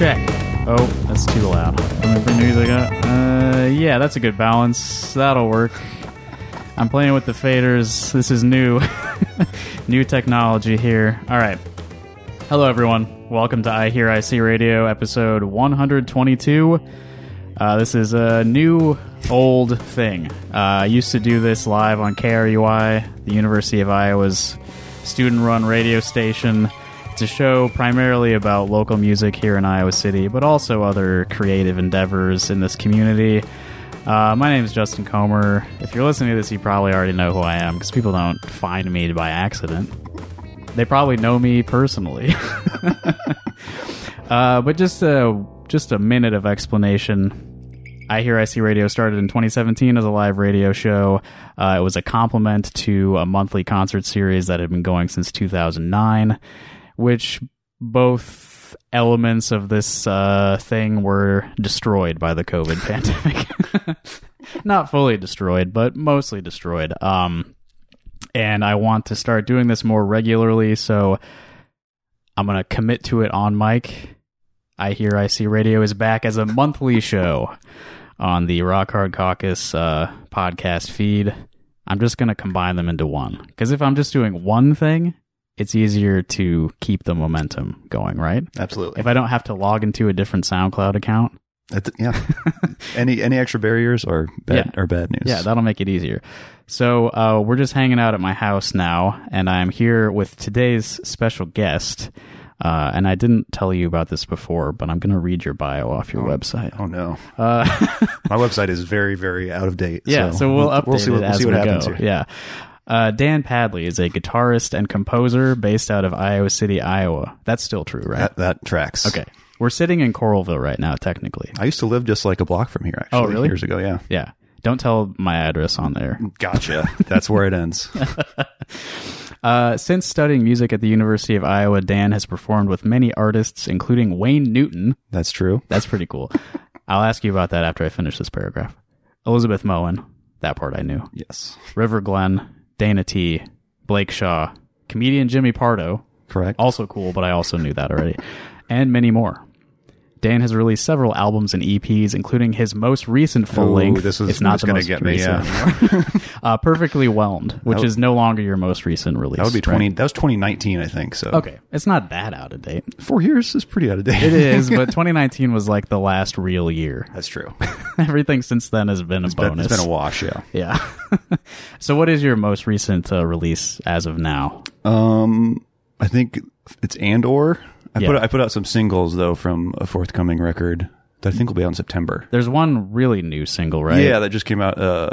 check. Oh, that's too loud. Let me bring the music up. Uh, yeah, that's a good balance. That'll work. I'm playing with the faders. This is new, new technology here. All right. Hello, everyone. Welcome to iHearIC Radio, episode 122. Uh, this is a new, old thing. Uh, I used to do this live on KRUI, the University of Iowa's student-run radio station. It's a show primarily about local music here in Iowa City, but also other creative endeavors in this community. Uh, my name is Justin Comer. If you're listening to this, you probably already know who I am because people don't find me by accident. They probably know me personally. uh, but just a just a minute of explanation. iHearIC Radio started in 2017 as a live radio show. Uh, it was a complement to a monthly concert series that had been going since 2009, which both elements of this uh, thing were destroyed by the COVID pandemic. Not fully destroyed, but mostly destroyed. Um, and I want to start doing this more regularly, so I'm going to commit to it on mic. iHearIC Radio is back as a monthly show on the Rock Hard Caucus uh, podcast feed. I'm just going to combine them into one. Because if I'm just doing one thing, it's easier to keep the momentum going, right? Absolutely. If I don't have to log into a different SoundCloud account, That's- yeah. any any extra barriers are bad Yeah. are bad news. Yeah, that'll make it easier. So uh, we're just hanging out at my house now, and I'm here with today's special guest. Uh, and I didn't tell you about this before, but I'm going to read your bio off your website. Oh no. Uh, My website is very very out of date. yeah, so, we'll update we'll see what, it we'll as see what we happens go. here. Yeah. Uh, Dan Padley is a guitarist and composer based out of Iowa City, Iowa. That's still true, right? That that tracks. okay. We're sitting in Coralville right now, technically. I used to live just like a block from here actually. Oh, really? Years ago, yeah. Yeah. Don't tell my address on there. Gotcha. That's where it ends. Uh, since studying music at the University of Iowa, Dan has performed with many artists, including Wayne Newton. That's true. That's pretty cool. I'll ask you about that after I finish this paragraph. Elizabeth Moen. That part I knew. Yes. River Glenn, Dana T, Blake Shaw, comedian Jimmy Pardo. Correct. Also cool, but I also knew that already. And many more. Dan has released several albums and EPs, including his most recent full length. this was- it's not gonna get me, recent yeah. uh, Perfectly Whelmed, which is no longer your most recent release. that would be right? twenty that was twenty nineteen, I think. So Okay, it's not that out of date. four years is pretty out of date. It is, but 2019 was like the last real year. That's true. Everything since then has been a But bonus. it's been a wash, yeah. yeah. so, what is your most recent uh, release as of now? Um, I think it's and or I Yeah. put I put out some singles though from a forthcoming record that I think will be out in September. There's one really new single, right? Yeah, that just came out uh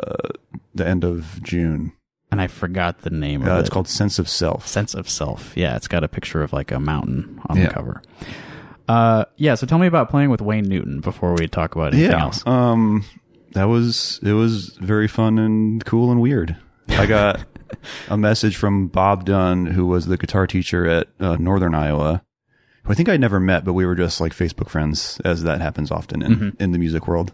the end of June. and I forgot the name of Uh, it. it's called Sense of Self. Sense of Self. Yeah, it's got a picture of like a mountain on Yeah. the cover. Uh, yeah. So, tell me about playing with Wayne Newton before we talk about anything yeah. else. Um, that was it was very fun and cool and weird. I got a message from Bob Dunn, who was the guitar teacher at uh, Northern Iowa. Who I think I'd never met, but we were just like Facebook friends, as that happens often in in the music world.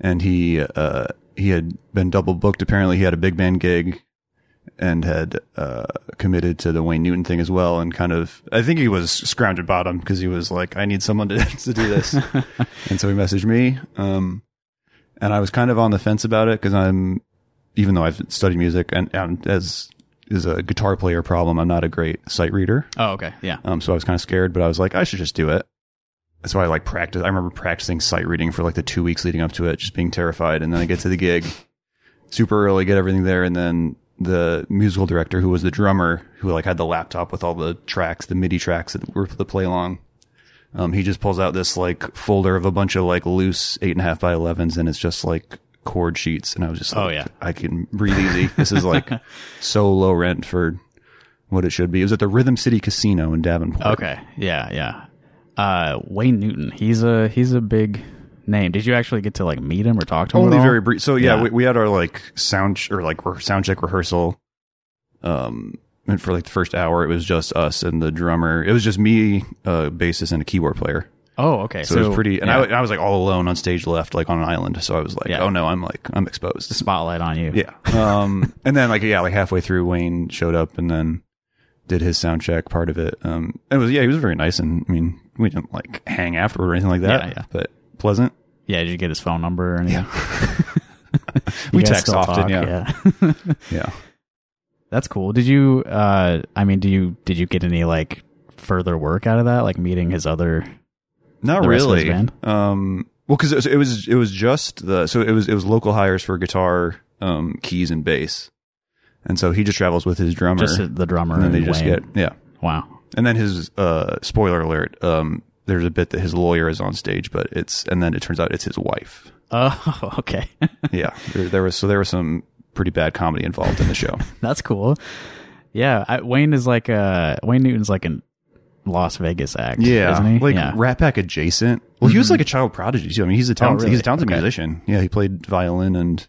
And he uh, he had been double booked. Apparently, he had a big band gig and had uh, committed to the Wayne Newton thing as well. And kind of, I think he was scrounged at bottom because he was like, I need someone to, to do this. and so he messaged me. Um, and I was kind of on the fence about it because I'm, even though I've studied music and, and as is a guitar player problem, I'm not a great sight reader. Oh, okay. Yeah. Um, so I was kind of scared, but I was like, I should just do it. That's why I like practice. I remember practicing sight reading for like the two weeks leading up to it, just being terrified. And then I get to the gig super early, get everything there. And then the musical director, who was the drummer, who like had the laptop with all the tracks, the MIDI tracks that were for the play along. Um, he just pulls out this like folder of a bunch of like loose eight and a half by elevens and it's just like chord sheets. And I was just like, Oh, yeah. I can breathe easy. this is like so low rent for what it should be. It was at the Rhythm City Casino in Davenport. Okay. Yeah. Yeah. Uh, Wayne Newton. He's a he's a big name. Did you actually get to like meet him or talk to him? Only very brief. So yeah, Yeah. We, we had our like sound ch- or like re- sound check rehearsal. Um, and for like the first hour, it was just us and the drummer. It was just me, uh, bassist, and a keyboard player. Oh, okay. So, it was pretty. And yeah, I, I was like all alone on stage left, like on an island. So I was like, Yeah. oh no, I'm like I'm exposed. The spotlight on you. Yeah. Um, and then like yeah, like halfway through, Wayne showed up and then did his sound check part of it. Um, it was yeah, he was very nice and I mean we didn't like hang afterward or anything like that. Yeah, yeah. But pleasant. Yeah, did you get his phone number or anything? You We text often, talk? yeah. yeah. Yeah. That's cool. Did you? uh I mean, do you? Did you get any like further work out of that? Like meeting his other? Not The rest of his really. Um, well, because it was, it was it was just the so it was it was local hires for guitar, um, keys and bass, and so he just travels with his drummer, Just the drummer. and then they and just Wayne? get yeah, Wow. and then his uh spoiler alert, um, there's a bit that his lawyer is on stage, but it's and then it turns out it's his wife. Oh, okay. Yeah, there, there was so there was some pretty bad comedy involved in the show. That's cool. Yeah, I, Wayne is like uh Wayne Newton's like a Las Vegas act. isn't he? like yeah. Mm-hmm. Rat Pack adjacent. Well, he was like a child prodigy too. I mean, he's a talented, Oh, really? he's a talented Okay. musician. Yeah, he played violin and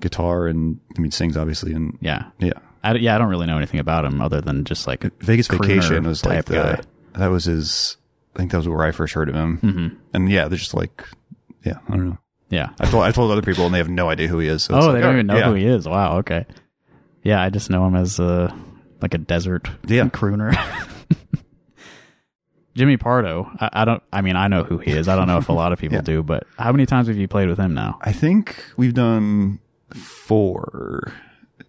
guitar, and I mean, sings obviously, and yeah. yeah. I, yeah, I don't really know anything about him other than just like Vegas Vacation was like the guy. that was his. I think that was where I first heard of him. Mhm. And yeah, they're just like, yeah, I don't know. Yeah. I told I told other people, and they have no idea who he is. So Oh, it's they like, don't even know yeah. who he is. Wow. Okay. Yeah, I just know him as uh, like a desert Yeah. crooner. Jimmy Pardo. I, I don't. I mean, I know who he is. I don't know if a lot of people Yeah. do, but how many times have you played with him now? I think we've done four,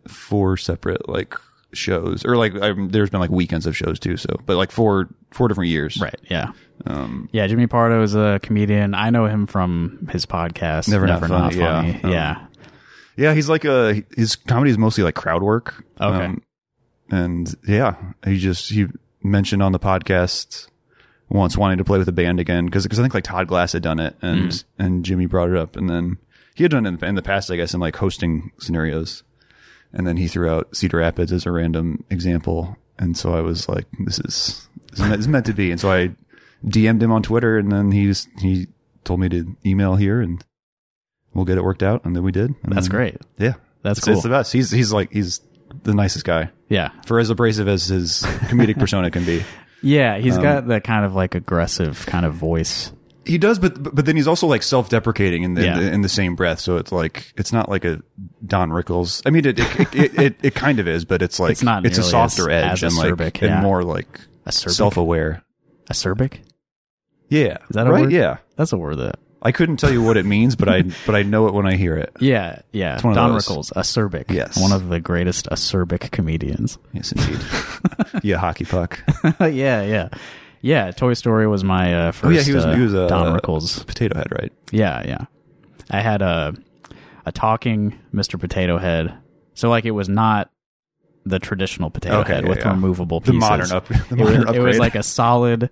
four separate like shows, or like I, there's been like weekends of shows too. So, but like four, four different years. Right. Yeah. Um, Yeah. Jimmy Pardo is a comedian. I know him from his podcast. Never never Not Funny, yeah. Funny. Um, yeah. yeah, he's like a his comedy is mostly like crowd work. Um, Okay. and yeah, he just he mentioned on the podcast once wanting to play with a band again because because I think like Todd Glass had done it and Mm. and Jimmy brought it up and then he had done it in, the past I guess in like hosting scenarios and then he threw out Cedar Rapids as a random example and so I was like this is this is meant, this is meant to be and so I DM'd him on Twitter and then he just, he told me to email here and we'll get it worked out and then we did and That's then- great. yeah That's it's, cool. it's the best he's he's like he's the nicest guy yeah. for as abrasive as his comedic persona can be. Yeah. Um, He's got that kind of like aggressive kind of voice. He does, but but then he's also like self-deprecating in the, Yeah. in the in the same breath. So it's like it's not like a Don Rickles. I mean, it it it, it, it kind of is, but it's like It's not it's a softer edge and like acerbic, and more like Acerbic? self-aware. Acerbic? Yeah, Is that a right? word? Yeah, That's a word that. I couldn't tell you what it means, but I but I know it when I hear it. Yeah. Yeah. one of Don those. Rickles, acerbic. Yes. One of the greatest acerbic comedians. Yes, indeed. yeah, hockey puck. yeah. Yeah. Yeah. Toy Story was my uh, first Oh yeah, he was uh, he was a Don Rickles potato head, right? Yeah, yeah. I had a a talking Mr. Potato Head. So like it was not the traditional potato Okay, head yeah, with yeah. removable The pieces. modern up, the it, was, modern it was like a solid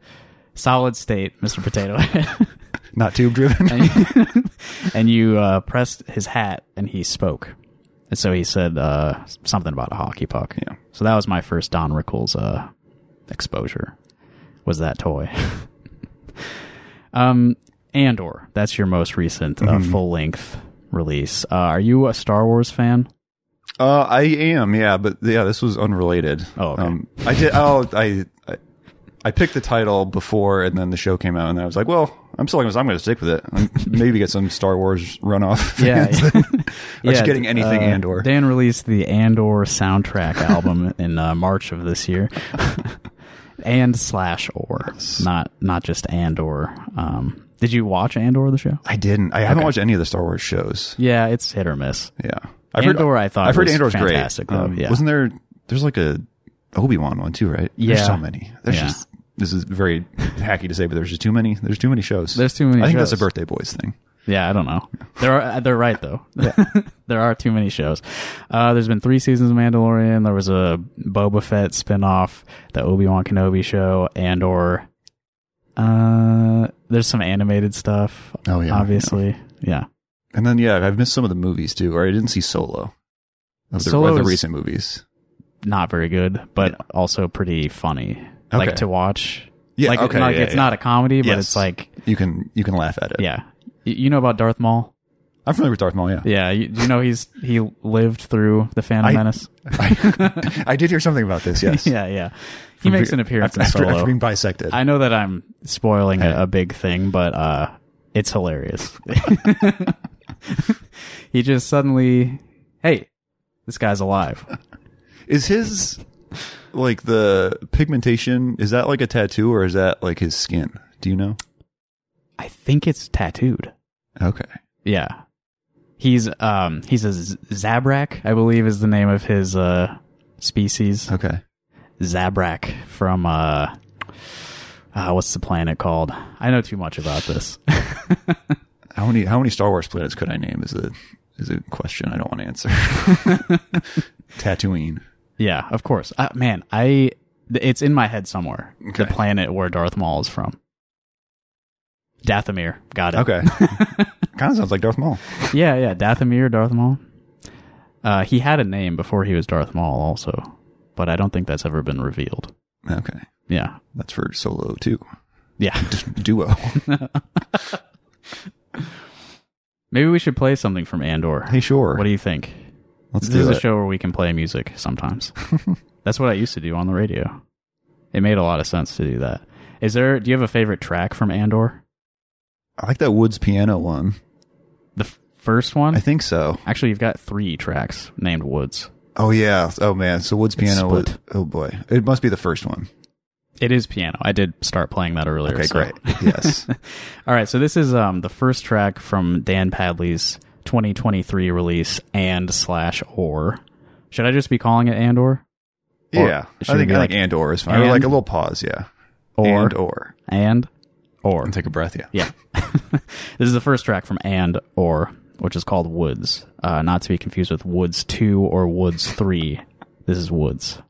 solid state Mr. Potato Head. not tube driven. and you, and you uh, pressed his hat and he spoke. And so he said uh, something about a hockey puck. Yeah. So that was my first Don Rickles uh, exposure. Was that toy? um, Andor. That's your most recent uh, Mm-hmm. full length release. Uh, are you a Star Wars fan? Uh, I am, yeah, but yeah, this was unrelated. Oh, okay. um, I did. Oh, I, I, I picked the title before, and then the show came out, and I was like, well, I'm still going. I'm going to stick with it. maybe get some Star Wars runoff. Yeah, yeah. You getting anything uh, Andor? Dan released the Andor soundtrack album in uh, March of this year. and slash or not not just Andor. Um, did you watch Andor the show? I didn't. I haven't watched any of the Star Wars shows. Yeah, it's hit or miss. Yeah, I've Andor, I thought I've heard was Andor's fantastic, great. though, Um, yeah. wasn't there? There's like a Obi Wan one too, right? Yeah. There's so many. There's Yeah. just. This is very hacky to say, but there's just too many. There's too many shows. There's too many I think that's a birthday boys thing. Yeah, I don't know. They're uh, they're right though. there are too many shows. Uh, there's been three seasons of Mandalorian. There was a Boba Fett spinoff, the Obi Wan Kenobi show, and or uh, there's some animated stuff. Oh, yeah, obviously, yeah. And then yeah, I've missed some of the movies too, or I didn't see Solo. Of the, Solo of the recent movies. Not very good, but also pretty funny. Like to watch. Yeah, like, okay, like yeah, it's yeah. not a comedy, but Yes. it's like You can you can laugh at it. yeah. You know about Darth Maul? I'm familiar with Darth Maul. Yeah, Yeah, you, you know he's he lived through the Phantom I- Menace? I, I did hear something about this. Yes, yeah, yeah. He makes an appearance after, Solo. after being bisected. I know that I'm spoiling Hey. a, a big thing, but uh, it's hilarious. he just suddenly, hey, this guy's alive. Is his like the pigmentation, is that like a tattoo or is that like his skin? Do you know? I think it's tattooed. Okay. Yeah. He's um he's a Zabrak, I believe is the name of his uh species. Okay. Zabrak from uh, uh what's the planet called? I know too much about this. How many how many Star Wars planets could I name is a is a question I don't want to answer. Tatooine. Yeah, of course. Uh, man, I it's in my head somewhere. Okay. The planet where Darth Maul is from. Dathomir. Got it. Okay. kind of sounds like Darth Maul. yeah, yeah, Dathomir, Darth Maul. Uh, he had a name before he was Darth Maul, also, but I don't think that's ever been revealed. Okay. Yeah, That's for Solo too. yeah. Duo. Maybe we should play something from Andor. hey, sure. What do you think? Let's this do is it. a show where we can play music sometimes. That's what I used to do on the radio. It made a lot of sense to do that. Is there? Do you have a favorite track from Andor? I like that Woods piano one. The f- first one. I think so. Actually, you've got three tracks named Woods. Oh yeah. Oh man. So Woods piano was, oh boy. It must be the first one. It is piano. I did start playing that earlier. Okay, so- great. Yes. All right, so this is um the first track from Dan Padley's 2023 release and slash or. Should I just be calling it and or? Or yeah. should I think I like like and or is fine. Or like a little pause, yeah. Or And or. and or. And take a breath, yeah. Yeah. this is the first track from And or, which is called Woods. Uh, not to be confused with Woods 2 or Woods 3. This is Woods.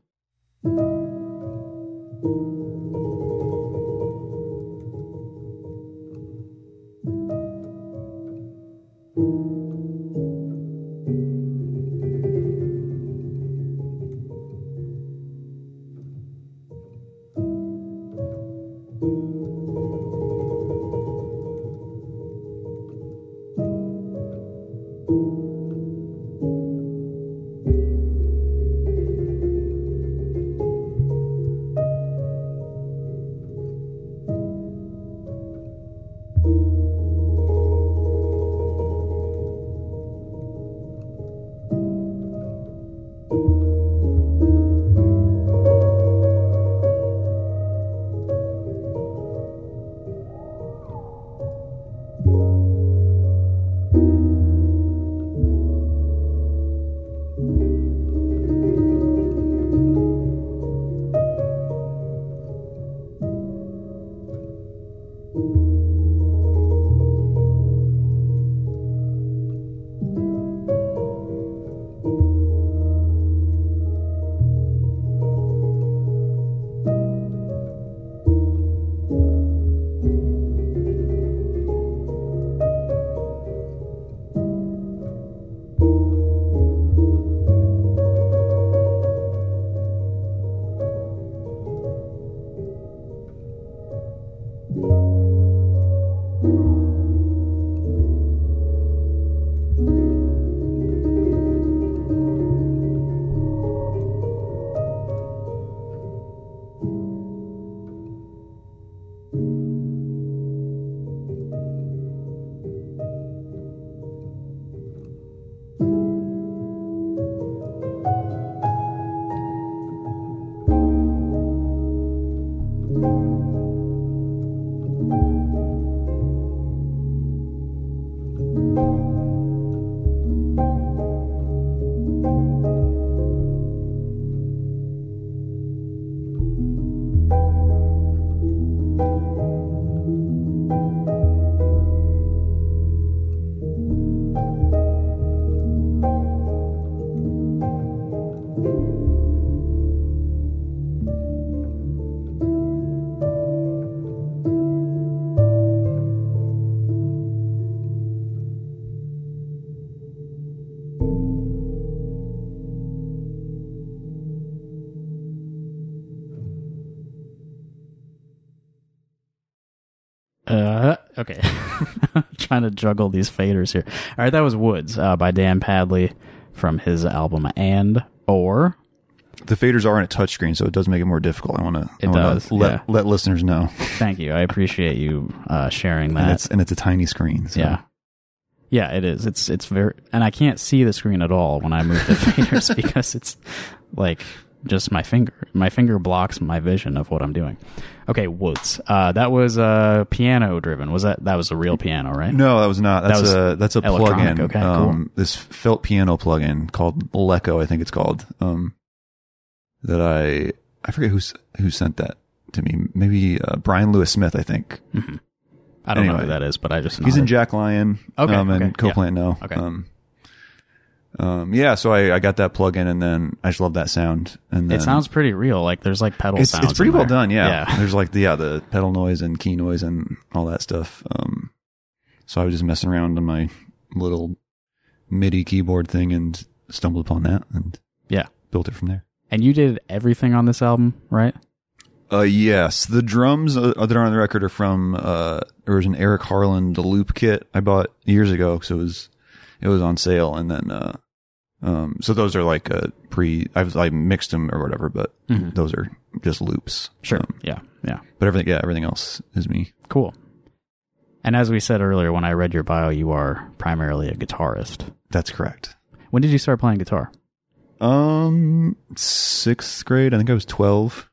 Uh, okay. Trying to juggle these faders here. All right, that was Woods uh, by Dan Padley from his album And or. The faders are on a touchscreen, so it does make it more difficult. I want to. It does, Let yeah. let listeners know, Thank you. I appreciate you uh, sharing and that. it's and it's a tiny screen. So. Yeah. Yeah, it is. It's it's very and I can't see the screen at all when I move the faders because it's like just my finger. My finger blocks my vision of what I'm doing. Okay, Woods. Uh, that was uh, piano driven. Was that that was a real piano, right? No, that was not. That's was a that's a plugin. okay, cool. um, This felt piano plugin called Leco, I think it's called. Um, that I I forget who's who sent that to me. Maybe uh, Brian Lewis Smith, I think. I don't know who that is, but I just He's in. Jack Lion. Okay, um, and okay, Copland no. Okay. Um, um, yeah, so I, I got that plugin and then I just love that sound. And then It sounds pretty real. Like there's like pedal it's, sounds. it's pretty in well there. done. Yeah. Yeah. There's like the, yeah, the pedal noise and key noise and all that stuff. Um, so I was just messing around on my little MIDI keyboard thing and stumbled upon that and Yeah. built it from there. And you did everything on this album, right? Uh, yes, the drums uh, that are on the record are from uh, there was an Eric Harland loop kit I bought years ago, so it was it was on sale, and then uh, um, so those are like uh, pre I've I mixed them or whatever, but Mhm. those are just loops. Sure. Um, yeah. Yeah. but everything yeah everything else is me. Cool. And as we said earlier, when I read your bio, you are primarily a guitarist. That's correct. When did you start playing guitar? Um, sixth grade. I think I was twelve.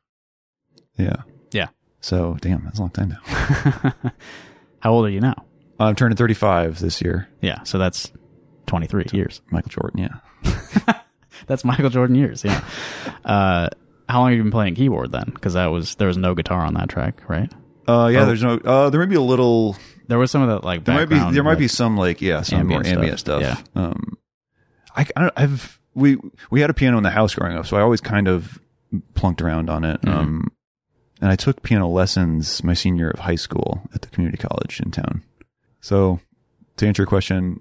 Yeah. Yeah. So damn, that's a long time now. How old are you now? I'm turning 35 this year. Yeah. So that's 23 years. Michael Jordan. Yeah. That's Michael Jordan years. Yeah. uh, how long have you been playing keyboard then? Because that was there was no guitar on that track, right? Uh, yeah. Oh. There's no. Uh, there may be a little. There was some of that like There might be there might like- be some like yeah some ambient more ambient stuff, stuff. Um, I, I don't- I've we we had a piano in the house growing up, so I always kind of plunked around on it. Mm-hmm. Um, and I took piano lessons my senior year of high school at the community college in town. So to answer your question,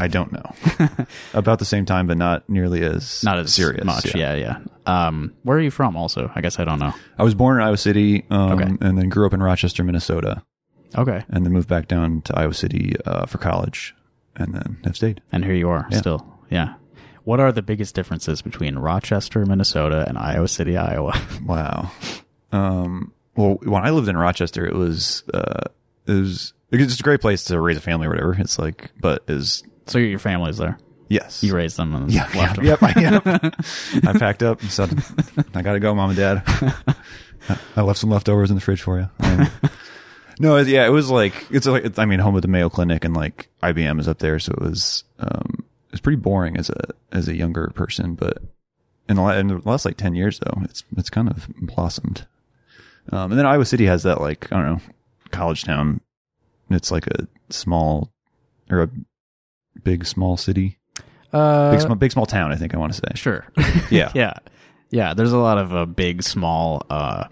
I don't know about the same time, but not nearly as not as serious. much. Yeah. yeah, Um, where are you from? Also, I guess I don't know. I was born in Iowa City, um, Okay. and then grew up in Rochester, Minnesota, Okay, and then moved back down to Iowa City uh, for college, and then have stayed. and here you are Yeah. still. Yeah. What are the biggest differences between Rochester, Minnesota, and Iowa City, Iowa? Wow. Um, well, when I lived in Rochester, it was, uh, it was, it's just a great place to raise a family or whatever. It's like, but is, so your family's there. yes. You raised them and yeah, left yeah, them. yep, I, yep. I packed up and said, I gotta go, mom and dad. I left some leftovers in the fridge for you. Um, no, it- yeah, it was like, it's like, it's, I mean, home of the Mayo Clinic and like IBM is up there. So it was, um, it was pretty boring as a, as a younger person, but in the, la- in the last like 10 years though, it's, it's kind of blossomed. Um, and then Iowa City has that like, I don't know, college town. It's like a small or a big, small city, Uh, big, small, big, small town. I think I want to say. Sure. Yeah. yeah. Yeah. There's a lot of uh, big, small, uh,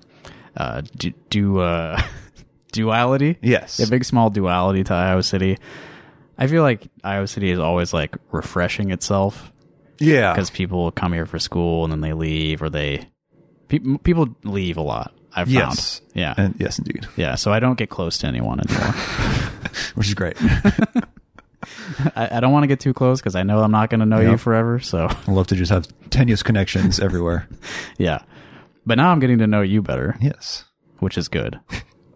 uh, du, du uh, duality. Yes. A big, small duality to Iowa City. I feel like Iowa City is always like refreshing itself yeah. because people come here for school and then they leave or they pe- people leave a lot. I've Yes. found. Yeah. And yes, indeed. yeah. So I don't get close to anyone anymore. Which is great. I, I don't want to get too close because I know I'm not going to know you forever. So I love to just have tenuous connections everywhere. yeah. But now I'm getting to know you better, Yes. which is good.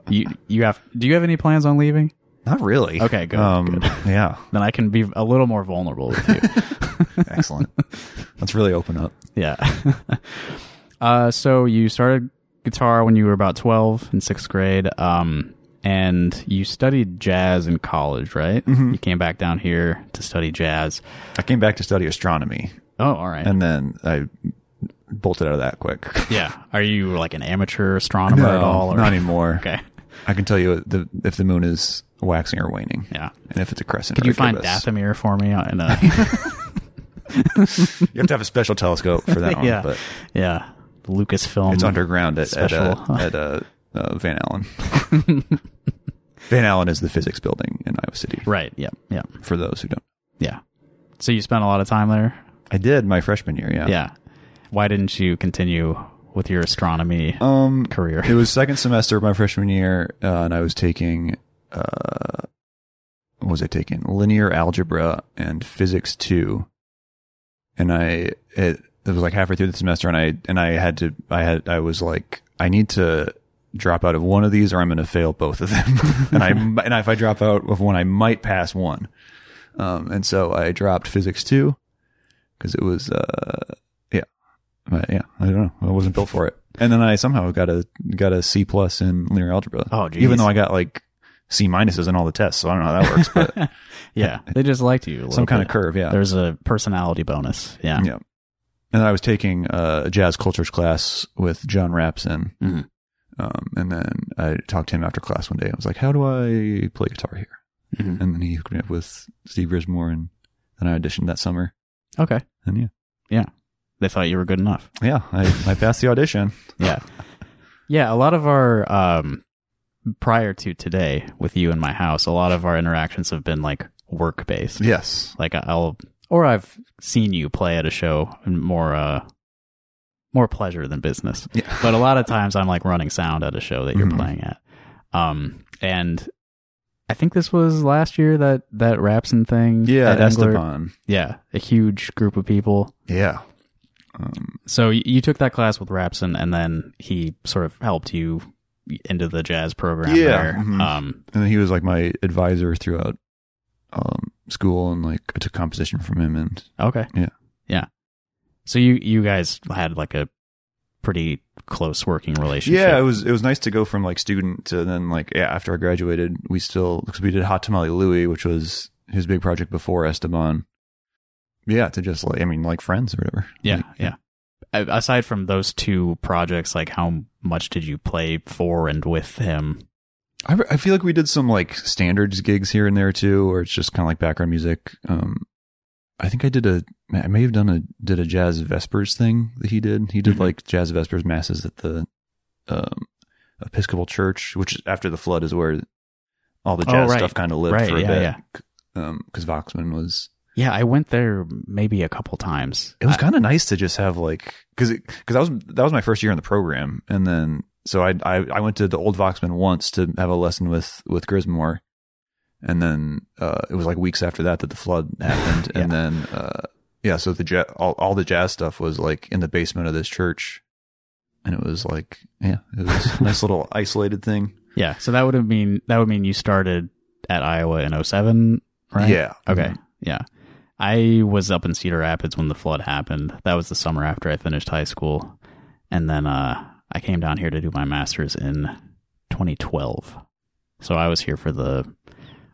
You you have do you have any plans on leaving? Not really. Okay, good, Um, good. Yeah. Then I can be a little more vulnerable with you. Excellent. Let's really open up. yeah. uh, so you started guitar when you were about 12 in sixth grade. Um, and you studied jazz in college, right? Mm-hmm. You came back down here to study jazz. I came back to study astronomy Oh, all right. and then I bolted out of that quick. yeah. Are you like an amateur astronomer at all? Or? not anymore. Okay. I can tell you the, if the moon is waxing or waning. Yeah. And if it's a crescent. Could or you find gibbous. Dathomir for me? In a, You have to have a special telescope for that one. yeah. But yeah. Lucasfilm. it's underground at, at, uh, at uh, uh, Van Allen. Van Allen is the physics building in Iowa City. Right. Yep. Yep. For those who don't. Yeah. So you spent a lot of time there? I did my freshman year. Yeah. Yeah. Why didn't you continue with your astronomy Um, career? it was second semester of my freshman year, uh, and I was taking, uh, what was I taking? Linear algebra and physics two. And I, it, it was like halfway through the semester and I, and I had to, I had, I was like, I need to drop out of one of these or I'm going to fail both of them. and I, and if I drop out of one, I might pass one. Um, and so I dropped physics two because it was, uh, yeah, But yeah, I don't know. I wasn't built for it. And then I somehow got a got a C plus in linear algebra. Oh, geez. even though I got like C minuses in all the tests, so I don't know how that works, but Yeah, they just liked you. some kind of curve, yeah. There's a personality bonus. Yeah. Yeah. And I was taking uh, a jazz cultures class with John Rapson. Mhm. Um, and then I talked to him after class one day. I was like, how do I play guitar here? Mhm. And then he hooked me up with Steve Grismore. And then I auditioned that summer. Okay. And yeah. yeah, They thought you were good enough. yeah, I, I passed the audition. Yeah. yeah. A lot of our, um, prior to today with you in my house, a lot of our interactions have been like work based. Yes. Like I'll, or I've seen you play at a show and more, uh, more pleasure than business. Yeah. But a lot of times I'm like running sound at a show that you're Mhm. playing at. Um, and I think this was last year that, that Rapson thing. Yeah, at Esteban. Yeah. A huge group of people. Yeah. Um, So you took that class with Rapson, and then he sort of helped you into the jazz program Yeah, there. mhm. Um, and he was like my advisor throughout um, school, and like I took composition from him. And okay. Yeah. Yeah. So you you guys had like a pretty close working relationship. yeah, it was it was nice to go from like student to then like yeah. After I graduated, we still because we did Hot Tamale Louie, which was his big project before Esteban. Yeah, to just like I mean like friends or whatever. Yeah. Like, yeah. Aside from those two projects, like how much did you play for and with him? I, I feel like we did some like standards gigs here and there too, or it's just kind of like background music. Um, I think I did a, I may have done a, did a jazz vespers thing that he did. He did Mhm. like jazz vespers masses at the, um, Episcopal Church, which after the flood is where all the Oh, jazz right. stuff kind of lived Right, for a yeah, bit. yeah. Um, cause Voxman was, Yeah, I went there maybe a couple times. it was kind of nice to just have like, cause it, cause that was, that was my first year in the program. And then, so I, I, I went to the old Voxman once to have a lesson with, with Grismore. And then, uh, it was like weeks after that that the flood happened. And then, uh, yeah, so the ja- all, all the jazz stuff was like in the basement of this church. And it was like, yeah, it was a nice little isolated thing. yeah. So that would have mean that would mean you started at Iowa in 07, right? Yeah. Okay. Yeah. I was up in Cedar Rapids when the flood happened. That was the summer after I finished high school. And then uh, I came down here to do my master's in 2012. So I was here for the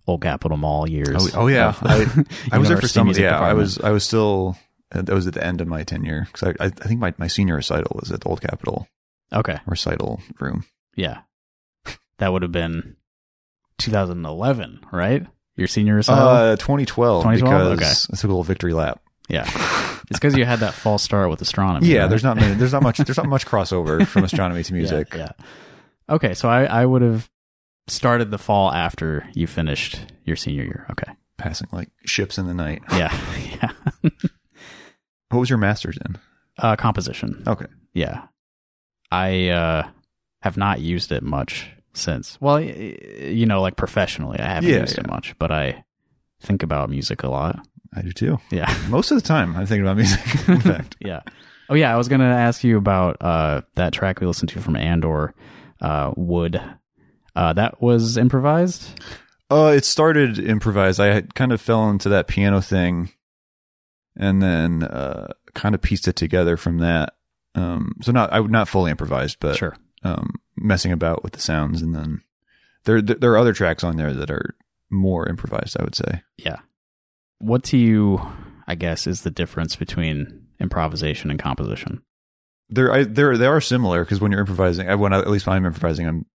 Old Capitol Mall years. Oh, oh, yeah. I- I was there for some. Yeah, I was. I was still. uh, That was at the end of my tenure because I, I, think my, my senior recital was at the old Capitol Okay. recital room. Yeah. That would have been 2011, right? Your senior recital? Uh, 2012, 2012? because I took a little victory lap. yeah. It's because you had that false start with astronomy. Yeah, right? there's not many, there's not much there's not much crossover from astronomy to music. Yeah. Okay, so I, I would have started the fall after you finished your senior year. Okay. Passing like ships in the night. Yeah. yeah. What was your master's in? Uh, composition. Okay. Yeah. I uh, have not used it much since. Well, you know, like professionally, I haven't Yeah, used it much, but I think about music a lot. I do too. Yeah. Most of the time, I'm thinking about music. In fact, yeah. Oh yeah, I was gonna ask you about uh that track we listened to from Andor, uh, Wood. Uh, that was improvised. uh, it started improvised. I had kind of fell into that piano thing, and then uh, kind of pieced it together from that. Um, so not I would not fully improvised, but sure. um, messing about with the sounds, and then there there are other tracks on there that are more improvised. I would say. Yeah. What to you, I guess, is the difference between improvisation and composition? They're I, they're they are similar because when you're improvising, I- when I, at least when I'm improvising, I'm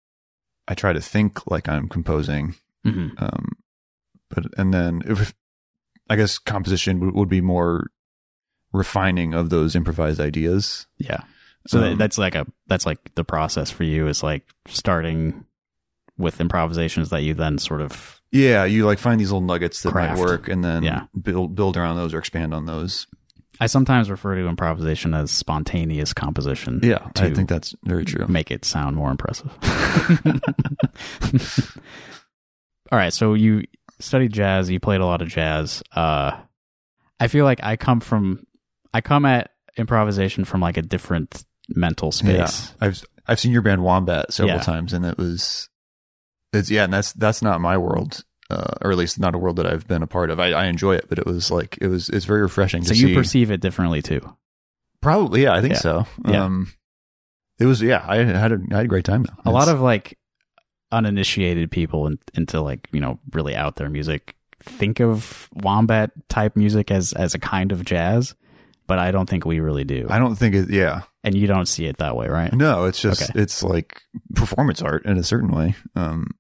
I try to think like I'm composing. Mm-hmm. Um, but and then if I guess composition would, would be more refining of those improvised ideas. Yeah. So Um, that's like a that's like the process for you is like starting with improvisations that you then sort of Yeah, you like find these little nuggets that Craft. might work, and then Yeah. build build around those or expand on those. I sometimes refer to improvisation as spontaneous composition. Yeah, I think that's very true. make it sound more impressive. All right, so you studied jazz, you played a lot of jazz. Uh I feel like I come from I come at improvisation from like a different mental space. Yeah, I've I've seen your band Wombat several Yeah. times, and it was it's yeah, and that's that's not my world, uh, or at least not a world that I've been a part of. I, I enjoy it, but it was like it was it's very refreshing So you see. perceive it differently too. Probably, yeah, I think Yeah. so. Yeah. Um, it was, yeah, I had a, I had a great time though. a lot of like uninitiated people in, into like you know really out there music think of wombat type music as as a kind of jazz but i don't think we really do I don't think it, yeah, and you don't see it that way right no, it's just, Okay. it's like performance art in a certain way. Um,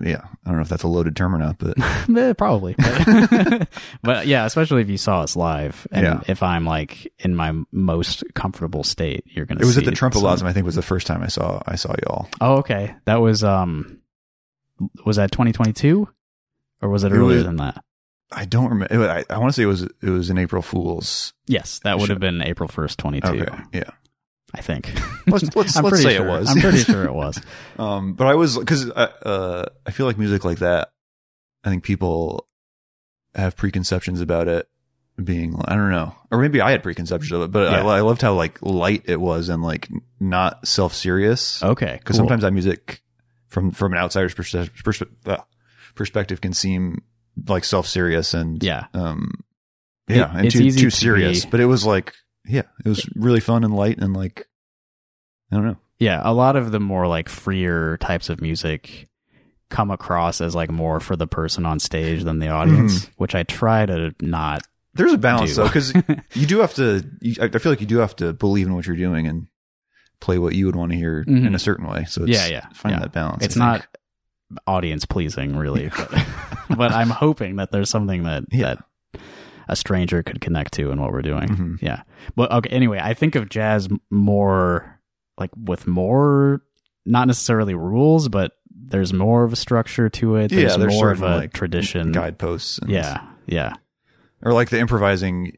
yeah, I don't know if that's a loaded term or not, but Eh, probably but, but yeah especially if you saw us live and Yeah. if i'm like in my most comfortable state you're gonna it was at the Trumpalazim. I think was the first time I saw, I saw y'all. oh okay that was um was that 2022 or was it It earlier was- than that I don't remember. I, I want to say it was, it was an April Fool's. yes that would have been april 1st 22 Okay. Yeah. I think. Let's, let's, I'm let's pretty say sure. it was. I'm pretty sure it was. Um, but I was because uh, uh, I feel like music like that. I think people have preconceptions about it being. I don't know, or maybe I had preconceptions of it, but I, Yeah. I loved how like light it was and like not self serious. Okay. Because cool. sometimes that music, from from an outsider's perspe- perspe- uh, perspective, can seem like self serious and Yeah. um, yeah, It- and too too to serious. be- But it was like, yeah, it was really fun and light and like, I don't know. Yeah. A lot of the more like freer types of music come across as like more for the person on stage than the audience, Mm-hmm. which I try to not. There's a balance do. though, because you do have to. You, I feel like you do have to believe in what you're doing and play what you would want to hear Mhm. in a certain way. So it's, Yeah, yeah, find yeah. that balance. It's not audience pleasing, really, but, but I'm hoping that there's something that Yeah. that a stranger could connect to in what we're doing. Mhm. Yeah. But okay. Anyway, I think of jazz more like with more, not necessarily rules, but there's more of a structure to it. Yeah, There's, there's more of a like, tradition. guideposts. And, Yeah. Yeah. or like the improvising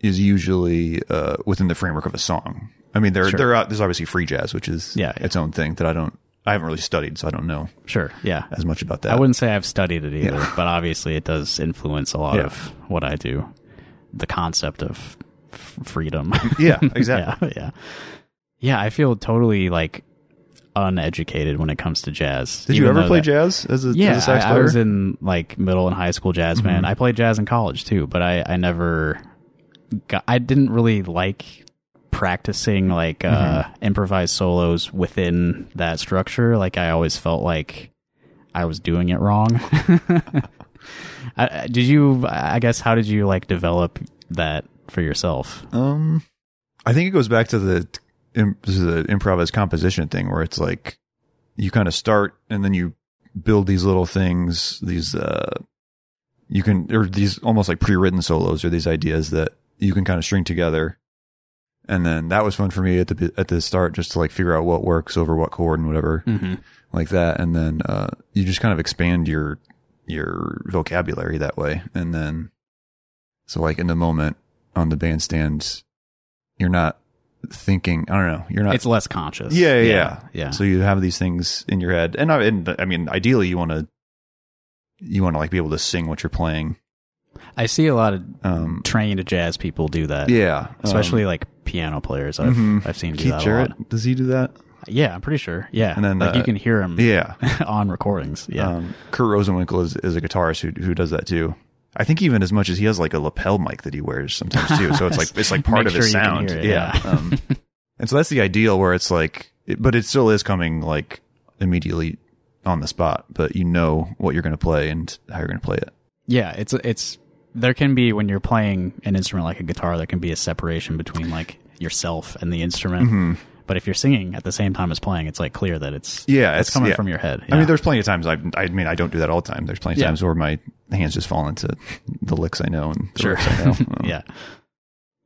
is usually uh, within the framework of a song. I mean, there Sure. there are, there's obviously free jazz, which is Yeah, yeah. its own thing that I don't. I haven't really studied, so I don't know Sure. Yeah. as much about that. I wouldn't say I've studied it either, Yeah. but obviously it does influence a lot Yeah. of what I do. The concept of f- freedom. Yeah, exactly. yeah, yeah. Yeah, I feel totally like uneducated when it comes to jazz. Did you ever play that- jazz as a, Yeah, as a sax I, I was in like middle and high school jazz band. Mhm. I played jazz in college too, but I, I never got, I didn't really like practicing like uh Mm-hmm. improvised solos within that structure. Like I always felt like I was doing it wrong. I, did you I guess how did you like develop that for yourself? Um, I think it goes back to the im- this is the improv as composition thing, where it's like you kind of start and then you build these little things. These uh, you can or these almost like pre-written solos or these ideas that you can kind of string together. And then that was fun for me at the at the start, just to like figure out what works over what chord and whatever Mm-hmm. like that. And then uh, you just kind of expand your your vocabulary that way. And then so like in the moment on the bandstand, you're not thinking. I don't know. You're not. It's less conscious. yeah, yeah, yeah. yeah. So you have these things in your head, and I, and I mean, ideally, you want to you want to like be able to sing what you're playing. I see a lot of Um, trained jazz people do that. yeah, especially um, like piano players. I've mhm. I've seen do Keith that a Jarrett. lot. Does he do that? Yeah, I'm pretty sure. Yeah, And then, like uh, you can hear him Yeah. on recordings. Yeah, Um, Kurt Rosenwinkel is, is a guitarist who who does that too. I think even as much as he has like a lapel mic that he wears sometimes too. So it's like it's like part of his sure can sound. it, yeah. yeah. um, and so that's the ideal where it's like, it, but it still is coming like immediately on the spot. But you know what you're going to play and how you're going to play it. yeah. It's it's there can be when you're playing an instrument like a guitar, there can be a separation between like yourself and the instrument. Mm-hmm. But if you're singing at the same time as playing, it's like clear that it's Yeah, it's coming yeah. from your head. I mean, there's plenty of times I, I mean, I don't do that all the time. There's plenty of Yeah. times where my hands just fall into the licks I know and the Sure. I know. Um, yeah.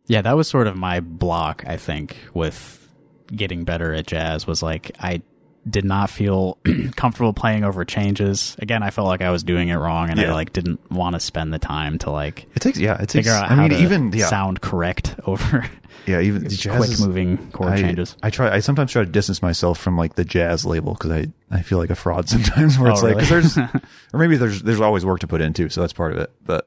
Yeah, that was sort of my block, I think, with getting better at jazz was like I did not feel comfortable playing over changes. Again, I felt like I was doing it wrong and I like didn't want to spend the time to like It takes, yeah, it takes, figure out I how mean, to even, yeah, sound correct over yeah, even quick moving chord I, changes. I try. I sometimes try to distance myself from like the jazz label because I, I feel like a fraud sometimes. Where Oh, it's like really? because there's or maybe there's there's always work to put into, so that's part of it. But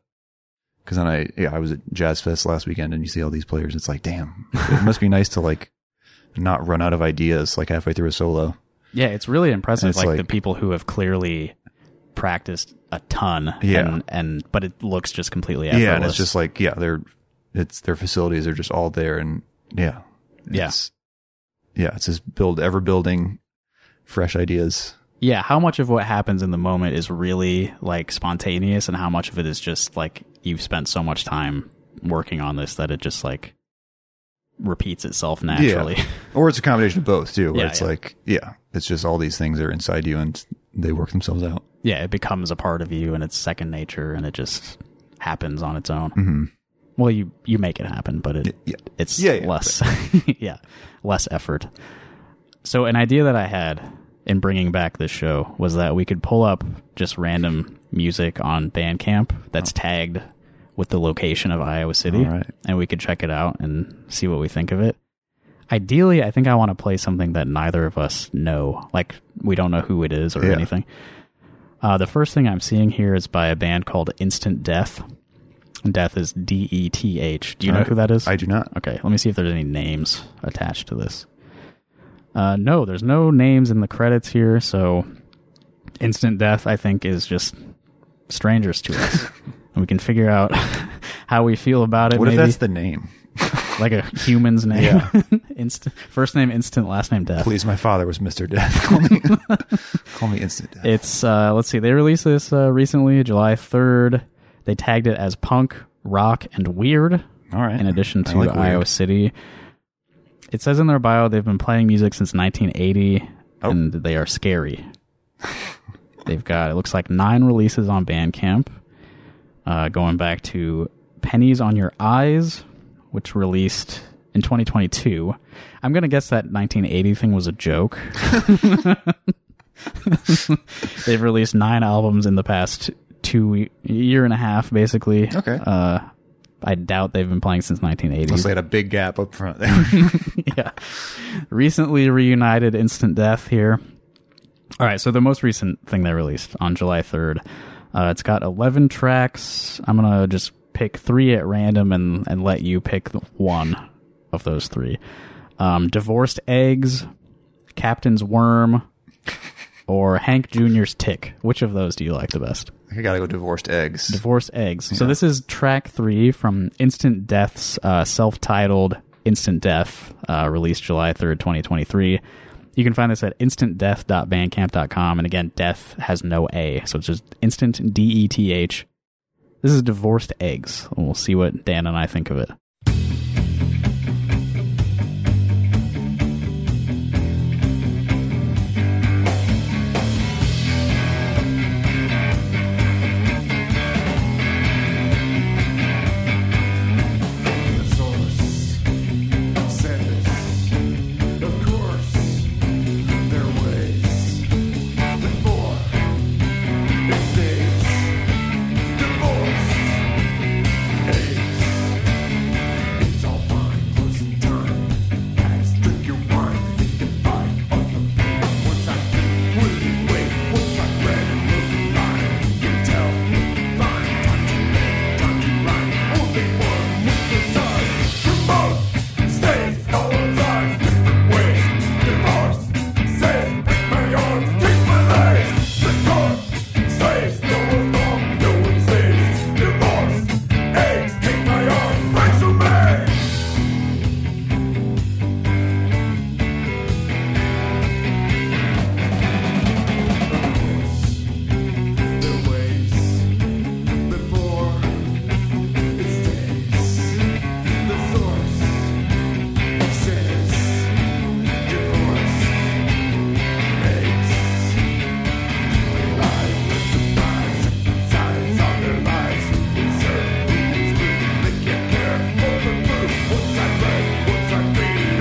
because then I yeah I was at Jazz Fest last weekend and you see all these players, it's like damn, it must be nice to like not run out of ideas like halfway through a solo. Yeah, it's really impressive. It's Like, like- the people who have clearly practiced a ton. Yeah. And, and but it looks just completely effortless. Yeah, and it's just like yeah they're it's their facilities are just all there, and yeah, Yeah. it's, yeah, it's just build ever building fresh ideas. Yeah, how much of what happens in the moment is really like spontaneous and how much of it is just like you've spent so much time working on this that it just like repeats itself naturally. Or it's a combination of both too, where Yeah, it's yeah. like, yeah, it's just all these things are inside you and they work themselves out. Yeah, it becomes a part of you and it's second nature and it just happens on its own. hmm Well, you you make it happen, but it Yeah. it's Yeah, yeah, less yeah, less effort. So an idea that I had in bringing back this show was that we could pull up just random music on Bandcamp that's tagged with the location of Iowa City right. and we could check it out and see what we think of it. Ideally, I think I want to play something that neither of us know. Like we don't know who it is or Yeah. anything. Uh, the first thing I'm seeing here is by a band called Instant Deth. Death is D E T H. Do you know who that is? I do not. Okay, let me see if there's any names attached to this. Uh, no, there's no names in the credits here, so Instant Deth, I think, is just strangers to us. and we can figure out how we feel about it. What if that's the name? Like a human's name? Yeah. Instant, first name Instant, last name Death. Please, my father was Mr. Death. Call me, call me Instant Deth. It's uh let's see, they released this uh, recently, July 3rd. They tagged it as punk, rock, and weird all right. in addition to like. Iowa City. It says in their bio they've been playing music since 1980 Oh. and they are scary. They've got it looks like 9 releases on Bandcamp. Uh going back to Pennies on Your Eyes, which released in 2022. I'm going to guess that 1980 thing was a joke. They've released 9 albums in the past 2 year and a half basically. Okay. Uh I doubt they've been playing since 1980. Unless they had a big gap up front there. yeah. Recently reunited Instant Deth here. All right, so the most recent thing they released on July 3rd. Uh, it's got 11 tracks. I'm going to just pick three at random and, and let you pick one of those three. Um, Divorced Eggs, Captain's Worm, or Hank Jr.'s Tick. Which of those do you like the best? I gotta go divorced eggs. Divorced Eggs. So this is track three from Instant Deth's uh, self-titled Instant Deth, uh, released July 3rd, 2023. You can find this at instantdeth.bandcamp.com. And again, death has no A. So it's just instant D-E-T-H. This is Divorced Eggs. And we'll see what Dan and I think of it. One, two, three.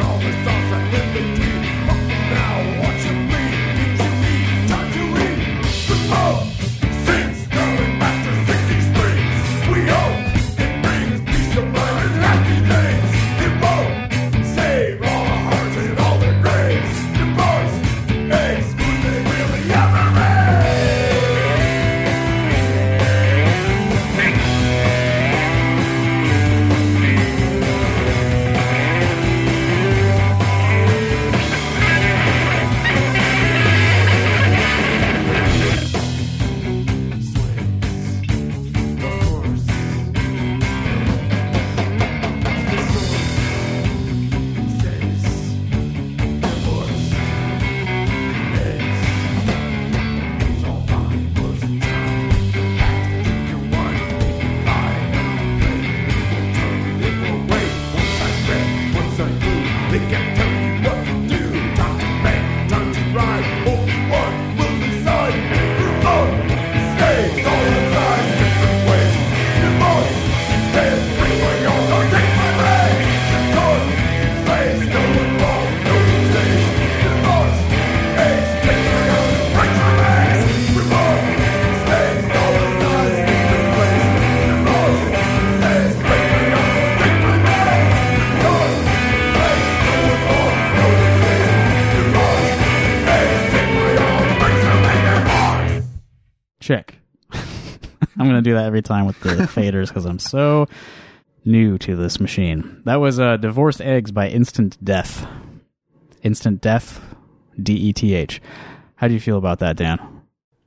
That every time with the faders because I'm so new to this machine. That was uh, "Divorced Eggs" by Instant Deth. Instant Deth, D E T H. How do you feel about that, Dan?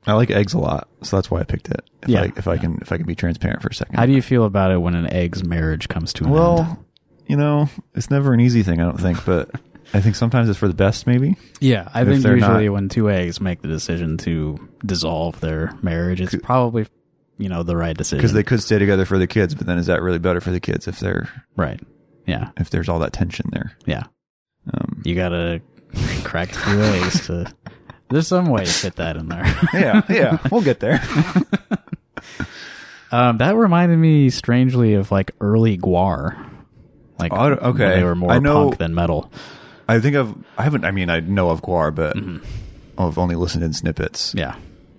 I like eggs a lot, so that's why I picked it. If Yeah. I, if I can if I can be transparent for a second. How do you feel about it when an egg's marriage comes to an end? well, you know, it's never an easy thing, I don't think, but I think sometimes it's for the best. Maybe Yeah, I If think usually not- when two eggs make the decision to dissolve their marriage, it's probably you know the right decision. because they could stay together for the kids, but then is that really better for the kids if they're right. Yeah, if there's all that tension there? yeah. Um, You gotta crack few eggs to. There's some way to fit that in there. yeah, yeah, we'll get there. um, that reminded me strangely of like early GWAR. Like Oh, okay. they were more I know- punk than metal. I think I've I haven't. I mean, I know of GWAR, but Mm-hmm. I've only listened in snippets. Yeah,